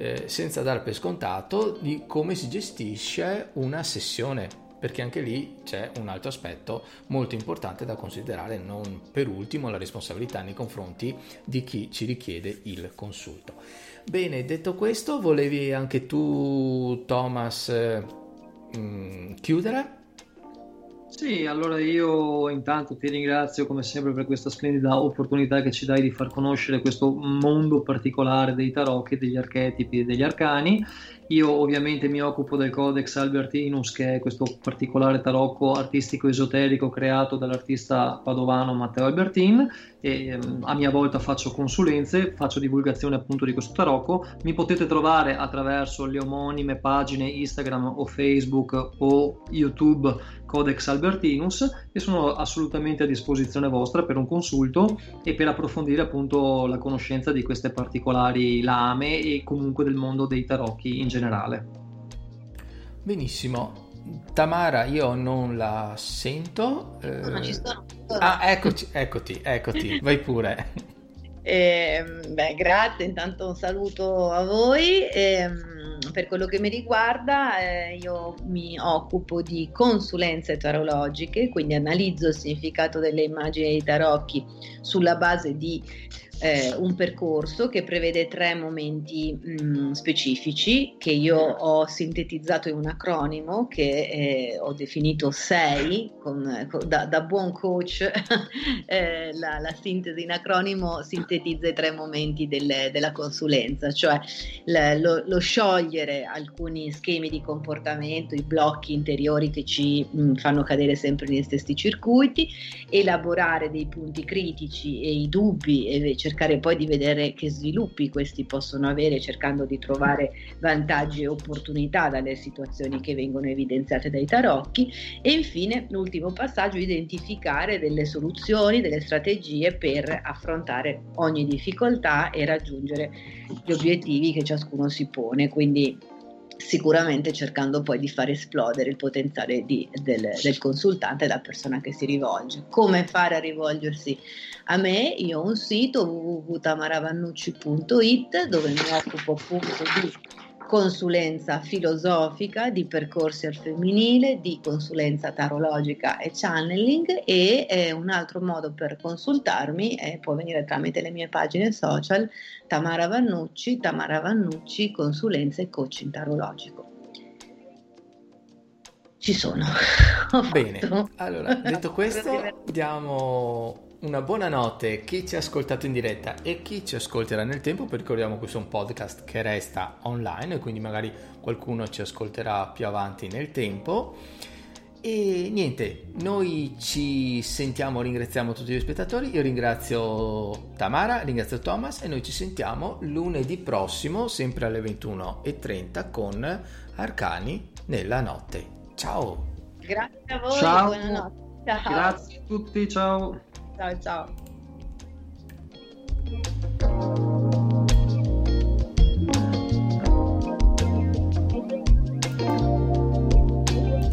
eh, senza dar per scontato di come si gestisce una sessione, perché anche lì c'è un altro aspetto molto importante da considerare, non per ultimo la responsabilità nei confronti di chi ci richiede il consulto. Bene, detto questo, volevi anche tu, Thomas, eh, mh, chiudere? Sì, allora io intanto ti ringrazio come sempre per questa splendida opportunità che ci dai di far conoscere questo mondo particolare dei tarocchi, degli archetipi e degli arcani io ovviamente mi occupo del Codex Albertinus, che è questo particolare tarocco artistico esoterico creato dall'artista padovano Matteo Albertin e ehm, a mia volta faccio consulenze, faccio divulgazione appunto di questo tarocco. Mi potete trovare attraverso le omonime pagine Instagram o Facebook o YouTube Codex Albertinus e sono assolutamente a disposizione vostra per un consulto e per approfondire appunto la conoscenza di queste particolari lame e comunque del mondo dei tarocchi in generale generale. Benissimo. Tamara, io non la sento. Eh... No, ci sono. Ah, eccoci, eccoti, eccoti, vai pure. Eh, beh, grazie, intanto un saluto a voi. Eh, per quello che mi riguarda, eh, io mi occupo di consulenze tarologiche, quindi analizzo il significato delle immagini dei tarocchi sulla base di eh, un percorso che prevede tre momenti mh, mm, specifici che io ho sintetizzato in un acronimo che eh, ho definito sei, con, con, da, da, buon coach. Eh, la, la, sintesi in acronimo sintetizza i tre momenti del, della consulenza, cioè l, lo, lo, sciogliere alcuni schemi di comportamento, i blocchi interiori che ci mh, mm, fanno cadere sempre negli stessi circuiti, elaborare dei punti critici e i dubbi e cercare poi di vedere che sviluppi questi possono avere cercando di trovare vantaggi e opportunità dalle situazioni che vengono evidenziate dai tarocchi e infine l'ultimo passaggio identificare delle soluzioni, delle strategie per affrontare ogni difficoltà e raggiungere gli obiettivi che ciascuno si pone. Quindi sicuramente cercando poi di far esplodere il potenziale di, del, del, consultante, della persona che si rivolge. Come fare a rivolgersi a me? Io ho un sito www.tamaravannucci.it dove mi occupo appunto di consulenza filosofica, di percorsi al femminile, di consulenza tarologica e channeling e eh, un altro modo per consultarmi eh, può venire tramite le mie pagine social Tamara Vannucci, Tamara Vannucci, consulenza e coaching tarologico. Ci sono. Bene, allora detto questo diamo una buonanotte a chi ci ha ascoltato in diretta e chi ci ascolterà nel tempo, perché ricordiamo che questo è un podcast che resta online, quindi magari qualcuno ci ascolterà più avanti nel tempo. E niente, noi ci sentiamo, ringraziamo tutti gli spettatori, io ringrazio Tamara, ringrazio Thomas e noi ci sentiamo lunedì prossimo, sempre alle 21.30 con Arcani nella notte. Ciao! Grazie a voi, ciao. buonanotte. Ciao. Grazie a tutti, ciao. 再见.